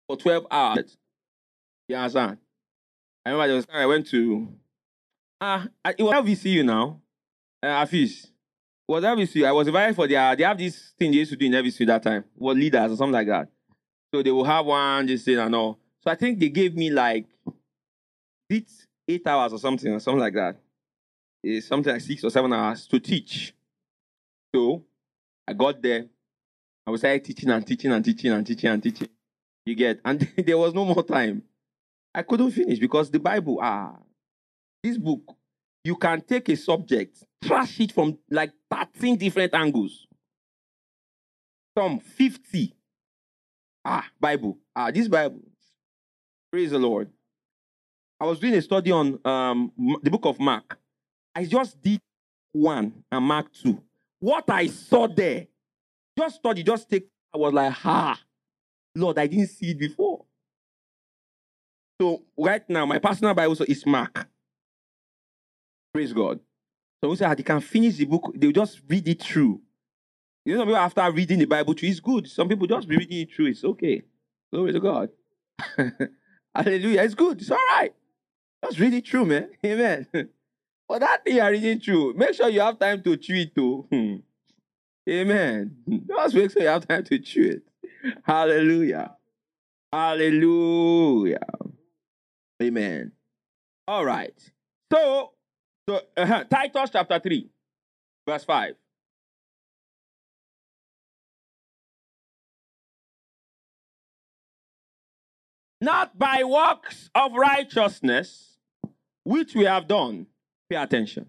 for 12 hours. You understand? I remember there was time I went to, ah, uh, it was LVCU now, uh, Afis. It was LVCU. I was invited for their, they have this thing they used to do in LVCU that time, was leaders or something like that. So they will have one, this thing and all. So I think they gave me like, eight, eight hours or something, or something like that. It's something like six or seven hours to teach. So I got there. I was like teaching and teaching and teaching and teaching and teaching. You get, and there was no more time. I couldn't finish because the Bible, ah, this book, you can take a subject, trash it from like 13 different angles. Some 50. Ah, Bible. Ah, this Bible. Praise the Lord. I was doing a study on um, the book of Mark. I just did one and Mark two. What I saw there, just study, just take. I was like, ha, Lord, I didn't see it before. So right now, my personal Bible is Mark. Praise God. So we say ah, they can finish the book, they'll just read it through. You know, some people after reading the Bible through, it's good. Some people just be reading it through, it's okay. Glory to God. Hallelujah. It's good. It's all right. That's really true, man. Amen. but that thing are reading through, Make sure you have time to chew it too. Amen. Just make sure you have time to chew it. Hallelujah. Hallelujah. Amen. All right. So, so uh, Titus chapter 3, verse 5. Not by works of righteousness, which we have done. Pay attention.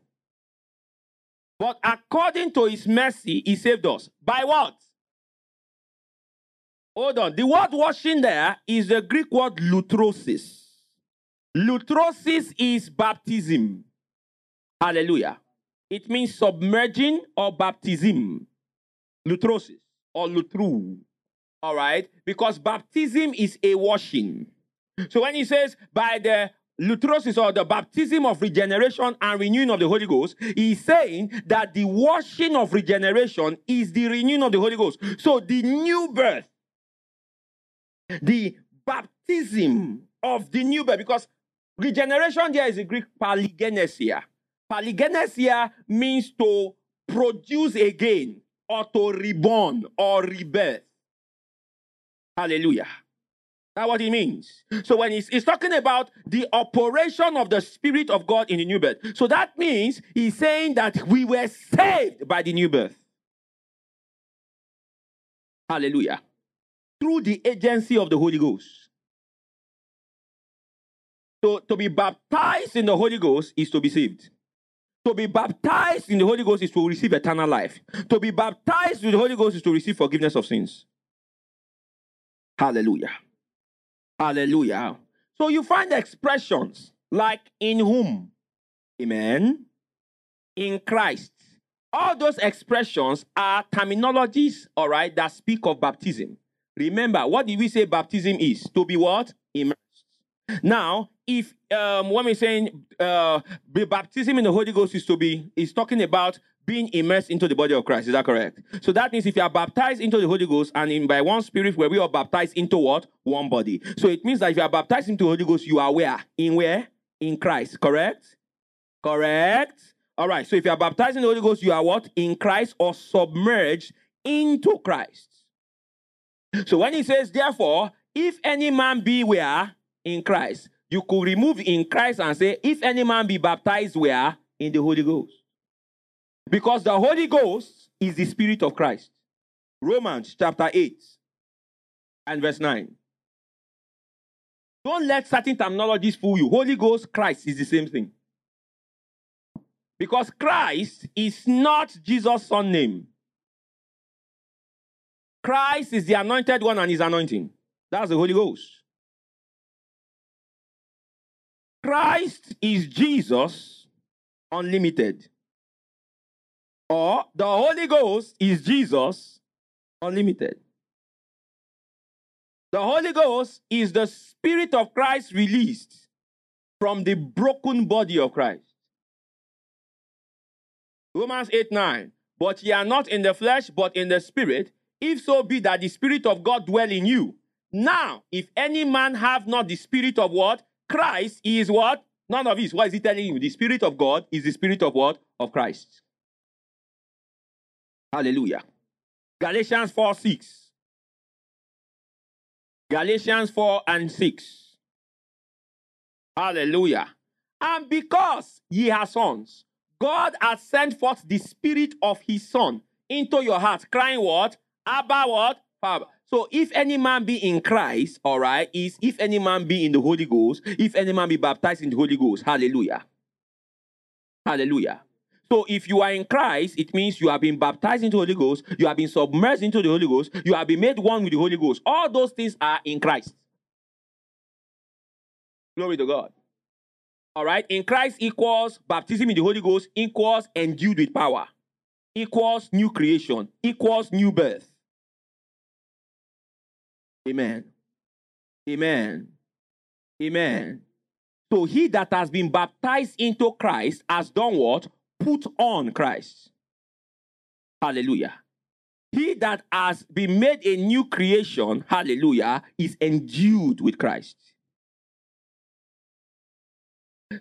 But according to his mercy, he saved us. By what? Hold on. The word washing there is the Greek word lutrosis. Lutrosis is baptism. Hallelujah. It means submerging or baptism. Lutrosis or lutru. All right? Because baptism is a washing. So when he says by the lutrosis or the baptism of regeneration and renewing of the Holy Ghost, he's saying that the washing of regeneration is the renewing of the Holy Ghost. So the new birth the baptism of the new birth, because regeneration there is a Greek palingenesia. Palingenesia means to produce again or to reborn or rebirth. Hallelujah. That's what it means. So when he's, he's, talking about the operation of the Spirit of God in the new birth, so that means he's saying that we were saved by the new birth. Hallelujah through the agency of the Holy Ghost. So to be baptized in the Holy Ghost is to be saved. To be baptized in the Holy Ghost is to receive eternal life. To be baptized with the Holy Ghost is to receive forgiveness of sins. Hallelujah. Hallelujah. So you find expressions like in whom, amen, in Christ. All those expressions are terminologies, all right, that speak of baptism. Remember, what did we say baptism is? To be what? Immersed. Now, if um, when we're saying uh, baptism in the Holy Ghost is to be, is talking about being immersed into the body of Christ. Is that correct? So that means if you are baptized into the Holy Ghost and in by one spirit, where we are baptized into what? One body. So it means that if you are baptized into the Holy Ghost, you are where? In where? In Christ. Correct? Correct? All right. So if you are baptized in the Holy Ghost, you are what? In Christ or submerged into Christ. So when he says, therefore, if any man be where? In Christ. You could remove in Christ and say, if any man be baptized where? In the Holy Ghost. Because the Holy Ghost is the Spirit of Christ. Romans chapter 8 and verse 9. Don't let certain terminologies fool you. Holy Ghost, Christ is the same thing. Because Christ is not Jesus' son name. Christ is the anointed one and his anointing. That's the Holy Ghost. Christ is Jesus unlimited. Or the Holy Ghost is Jesus unlimited. The Holy Ghost is the Spirit of Christ released from the broken body of Christ. Romans 8 9. But ye are not in the flesh, but in the Spirit, if so be that the Spirit of God dwell in you. Now, if any man have not the Spirit of what? Christ, is what? None of his. What is he telling you? The Spirit of God is the Spirit of what? Of Christ. Hallelujah. Galatians 4 6. Galatians 4 and 6. Hallelujah. And because ye are sons, God has sent forth the spirit of his son into your heart, crying what? Abba what? Father. So if any man be in Christ, all right, is if any man be in the Holy Ghost, if any man be baptized in the Holy Ghost. Hallelujah. Hallelujah. So if you are in Christ, it means you have been baptized into the Holy Ghost, you have been submerged into the Holy Ghost, you have been made one with the Holy Ghost. All those things are in Christ. Glory to God. All right. In Christ equals baptism in the Holy Ghost equals endued with power, equals new creation, equals new birth. Amen. Amen. Amen. So he that has been baptized into Christ has done what? Put on Christ. Hallelujah. He that has been made a new creation, hallelujah, is endued with Christ.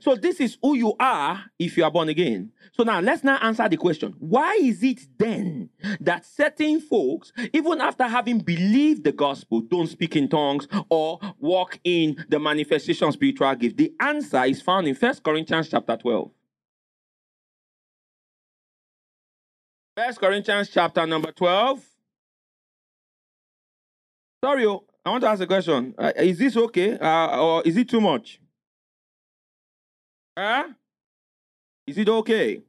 So this is who you are if you are born again. So now let's now answer the question. Why is it then that certain folks, even after having believed the gospel, don't speak in tongues or walk in the manifestation of spiritual gift? The answer is found in First Corinthians chapter 12. First Corinthians chapter number 12. Sorry, oh, I want to ask a question. Uh, is this okay uh, or is it too much? Huh? Is it okay?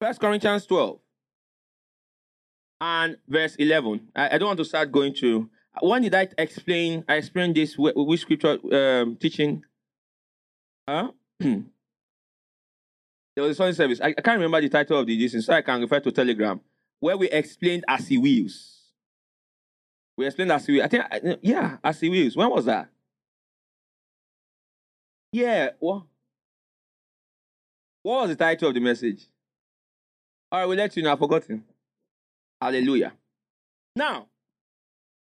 First Corinthians 12 and verse 11. I, I, don't want to start going to. When did I explain? I explained this with scripture um, teaching? Huh? there was a Sunday service. I, I, can't remember the title of the edition, so I can refer to Telegram, where we explained as he wills. We explained as he wills. I think, yeah, as he wills. When was that? Yeah. What? What was the title of the message? All right, we'll let you know. I've forgotten. Hallelujah. Now,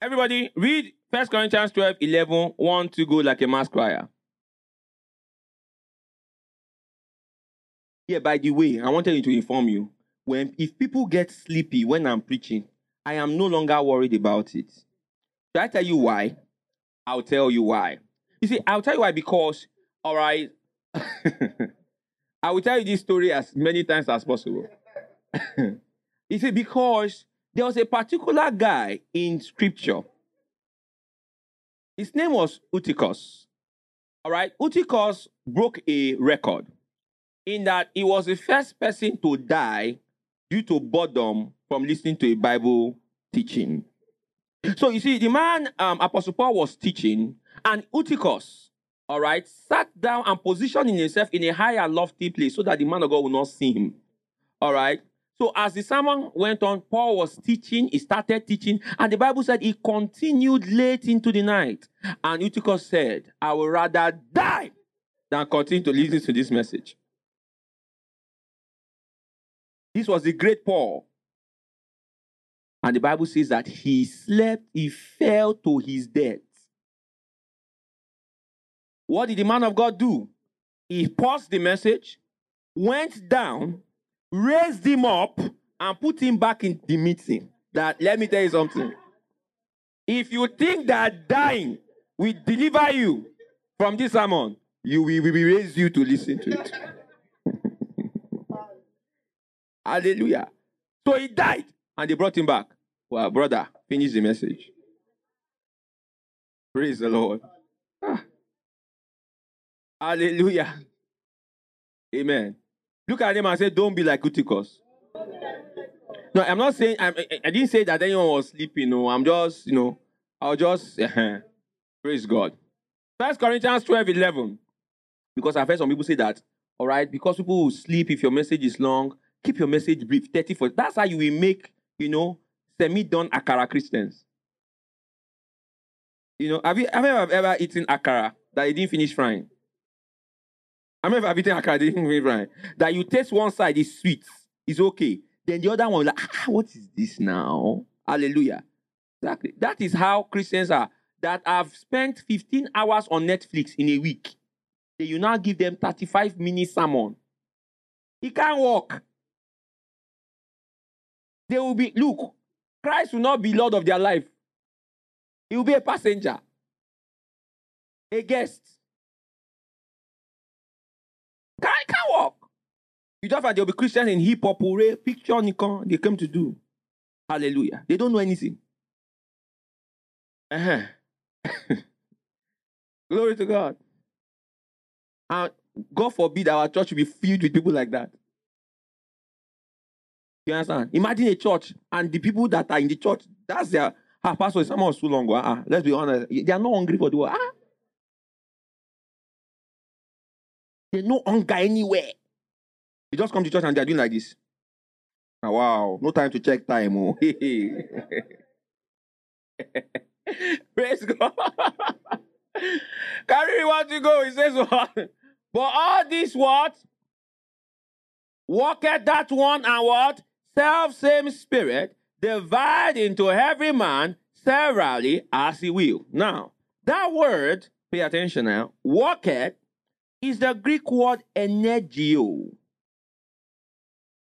everybody, read 1 Corinthians 12 11. Want to go like a mass choir. Yeah, by the way, I wanted to inform you when if people get sleepy when I'm preaching, I am no longer worried about it. Should I tell you why? I'll tell you why. You see, I'll tell you why because all right. I will tell you this story as many times as possible. you see, because there was a particular guy in scripture. His name was Eutychus. All right. Eutychus broke a record in that he was the first person to die due to boredom from listening to a Bible teaching. So you see, the man um, Apostle Paul was teaching, and Eutychus all right, sat down and positioned himself in a higher, lofty place so that the man of God will not see him. All right. So as the sermon went on, Paul was teaching, he started teaching, and the Bible said he continued late into the night. And Eutychus said, I would rather die than continue to listen to this message. This was the great Paul. And the Bible says that he slept, he fell to his death. What did the man of God do? He paused the message, went down, raised him up, and put him back in the meeting. That let me tell you something. If you think that dying will deliver you from this sermon, you will be raised you to listen to it. Hallelujah. So he died and they brought him back. Well, brother, finish the message. Praise the Lord. Ah. Hallelujah. Amen. Look at him and say, Don't be like Eutychus. No, I'm not saying, I'm, I didn't say that anyone was sleeping. No, I'm just, you know, I'll just, praise God. First Corinthians 12 11. Because I've heard some people say that, all right, because people will sleep if your message is long, keep your message brief, 30 for That's how you will make, you know, semi done akara Christians. You know, have you, have you ever, ever eaten akara that you didn't finish frying? I remember everything I've eaten right? That you taste one side is sweet, it's okay. Then the other one like, ah, what is this now? Hallelujah. Exactly. That is how Christians are that have spent 15 hours on Netflix in a week. Then you now give them 35 minutes sermon. He can't walk. They will be, look, Christ will not be Lord of their life. He will be a passenger, a guest. Can't, can't walk. You just find there'll be Christians in hip hop, or picture Nikon, they come to do. Hallelujah. They don't know anything. Uh-huh. Glory to God. And God forbid our church will be filled with people like that. You understand? Imagine a church and the people that are in the church, that's their ah, pastor, someone too long. Uh, let's be honest. They are not hungry for the world. Ah. There's no hunger anywhere. You just come to church and they're doing like this. Oh, wow, no time to check time. Oh. Praise God. Carry want to go. He says what? But all this what? Walk at that one and what? Self same spirit, divide into every man severally as he will. Now, that word, pay attention now, walketh is the Greek word energeo.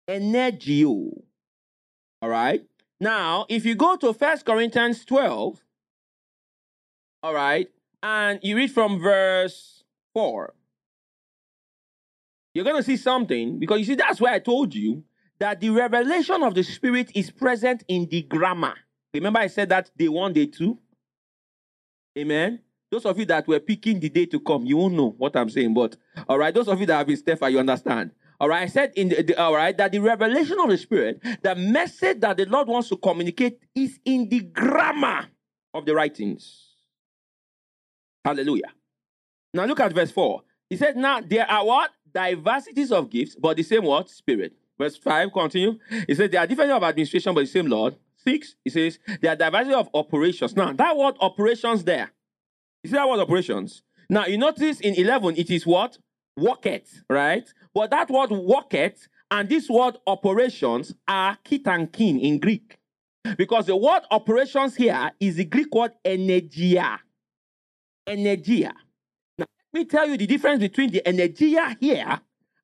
Energeo. Oh. All right. Now, if you go to First Corinthians 12, all right, and you read from verse 4, you're going to see something because you see, that's why I told you that the revelation of the Spirit is present in the grammar. Remember, I said that day one, day two? Amen. Those of you that were picking the day to come, you won't know what I'm saying. But all right, those of you that have been Stepha, you understand. All right, I said in the, the, all right that the revelation of the Spirit, the message that the Lord wants to communicate is in the grammar of the writings. Hallelujah. Now look at verse 4. He said, Now there are what? Diversities of gifts, but the same what? Spirit. Verse 5, continue. He said, There are different of administration, but the same Lord. 6, he says, There are diversity of operations. Now, that word operations there. You see that word operations? Now, you notice in 11, it is what? Worketh, right? But that word worketh and this word operations are kit and kin in Greek. Because the word operations here is the Greek word energia energia. Now, let me tell you the difference between the energia here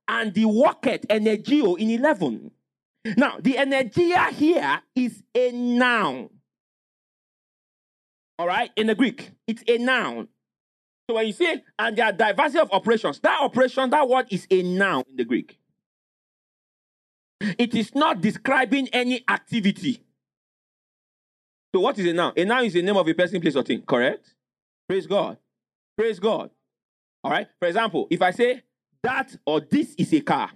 and the worketh energeo in 11. Now, the energia here is a noun. All right, in the Greek, it's a noun. So when you say, and there are diversity of operations, that operation, that word is a noun in the Greek. It is not describing any activity. So what is a noun? A noun is the name of a person, place, or thing, correct? Praise God. Praise God. All right. For example, if I say that or this is a car,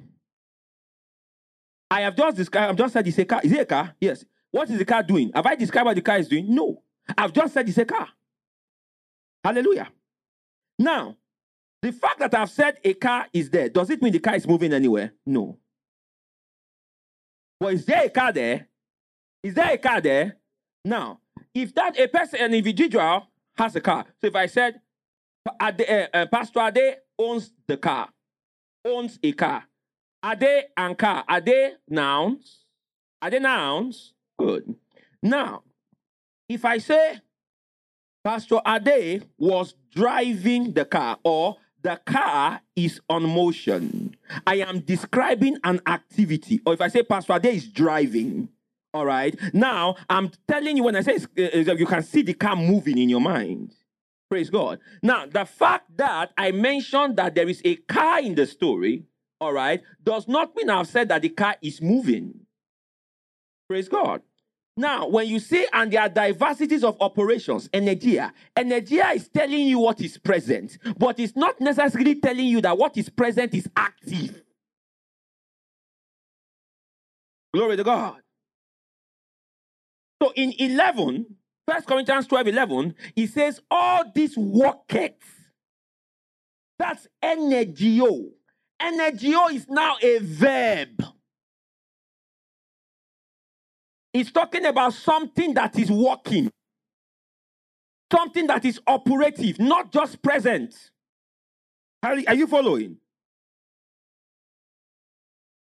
I have just described, I've just said it's a car. Is it a car? Yes. What is the car doing? Have I described what the car is doing? No. I've just said it's a car. Hallelujah. Now, the fact that I've said a car is there, does it mean the car is moving anywhere? No. Well, is there a car there? Is there a car there? Now, if that a person, an individual has a car. So if I said, Ade, uh, Pastor Ade owns the car, owns a car. Ade and car, are they nouns? Are they nouns? Good. Now, if I say Pastor Ade was driving the car or the car is on motion, I am describing an activity. Or if I say Pastor Ade is driving, all right. Now, I'm telling you when I say uh, you can see the car moving in your mind. Praise God. Now, the fact that I mentioned that there is a car in the story, all right, does not mean I've said that the car is moving. Praise God. Now, when you say, and there are diversities of operations, energia, energia is telling you what is present, but it's not necessarily telling you that what is present is active. Glory to God. So in 11, 1 Corinthians 12 11, he says, All this worketh. That's energeo. Energeo is now a verb. It's talking about something that is working, something that is operative, not just present. Are you following?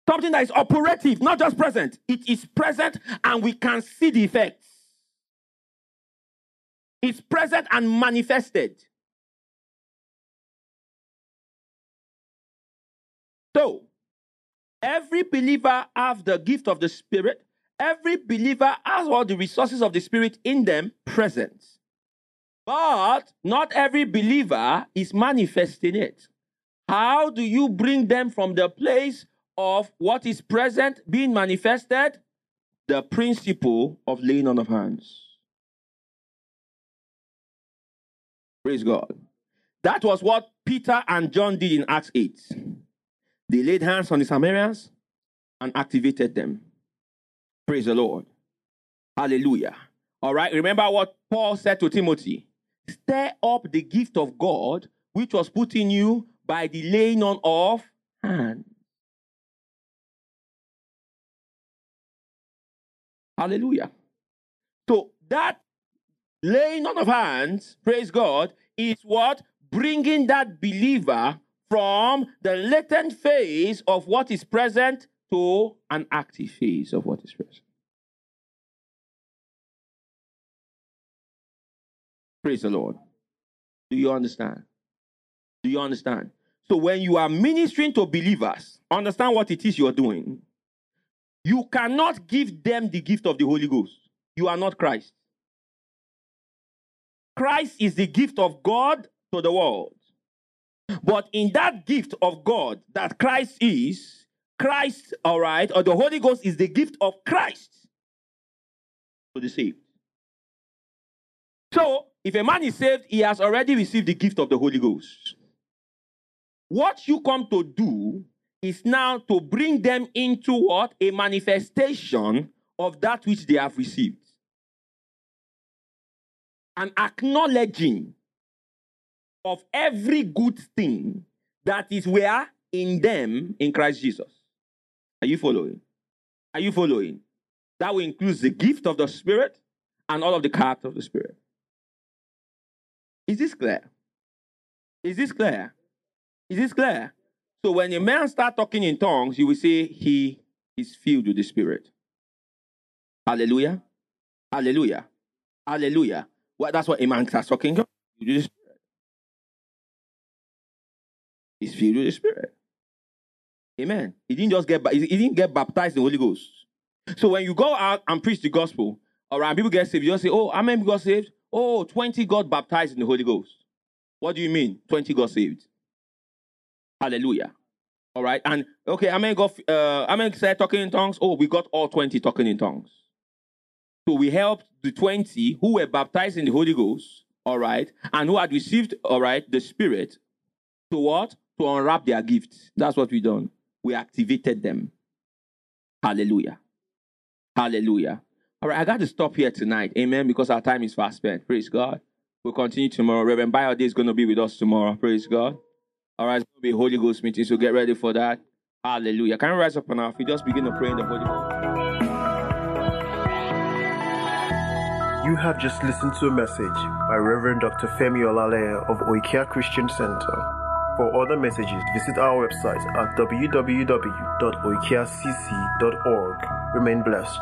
Something that is operative, not just present. It is present and we can see the effects. It's present and manifested. So, every believer has the gift of the Spirit. Every believer has all the resources of the Spirit in them present. But not every believer is manifesting it. How do you bring them from the place of what is present being manifested? The principle of laying on of hands. Praise God. That was what Peter and John did in Acts 8. They laid hands on the Samaritans and activated them. Praise the Lord. Hallelujah. All right. Remember what Paul said to Timothy stir up the gift of God which was put in you by the laying on of hands. Hallelujah. So that laying on of hands, praise God, is what bringing that believer from the latent phase of what is present to an active phase of what is present. Praise the Lord. Do you understand? Do you understand? So when you are ministering to believers, understand what it is you're doing. You cannot give them the gift of the Holy Ghost. You are not Christ. Christ is the gift of God to the world. But in that gift of God that Christ is, Christ, all right, or the Holy Ghost is the gift of Christ to the saved. So, if a man is saved, he has already received the gift of the Holy Ghost. What you come to do is now to bring them into what? A manifestation of that which they have received. And acknowledging of every good thing that is where in them in Christ Jesus. Are you following? Are you following? That will include the gift of the Spirit and all of the character of the Spirit. Is this clear? Is this clear? Is this clear? So when a man start talking in tongues, you will say he is filled with the Spirit. Hallelujah. Hallelujah. Hallelujah. Well, that's what a man starts talking. He's filled with the Spirit. Amen. He didn't just get he didn't get baptized in the Holy Ghost. So when you go out and preach the gospel, all right, people get saved, you just say, Oh, how many got saved? Oh, 20 got baptized in the Holy Ghost. What do you mean? 20 got saved. Hallelujah. All right. And okay, how many got uh how many said talking in tongues? Oh, we got all 20 talking in tongues. So we helped the 20 who were baptized in the Holy Ghost, all right, and who had received, all right, the Spirit to what? to unwrap their gifts. That's what we done. We activated them. Hallelujah. Hallelujah. All right, I got to stop here tonight. Amen. Because our time is fast spent. Praise God. We'll continue tomorrow. Reverend Bayode is going to be with us tomorrow. Praise God. All right, it's going to be Holy Ghost meeting, so get ready for that. Hallelujah. Can we rise up on our feet? Just begin to pray in the Holy Ghost. You have just listened to a message by Reverend Dr. Femi Olaleye of Oikea Christian Center. For other messages, visit our website at www.oikeacc.org. Remain blessed.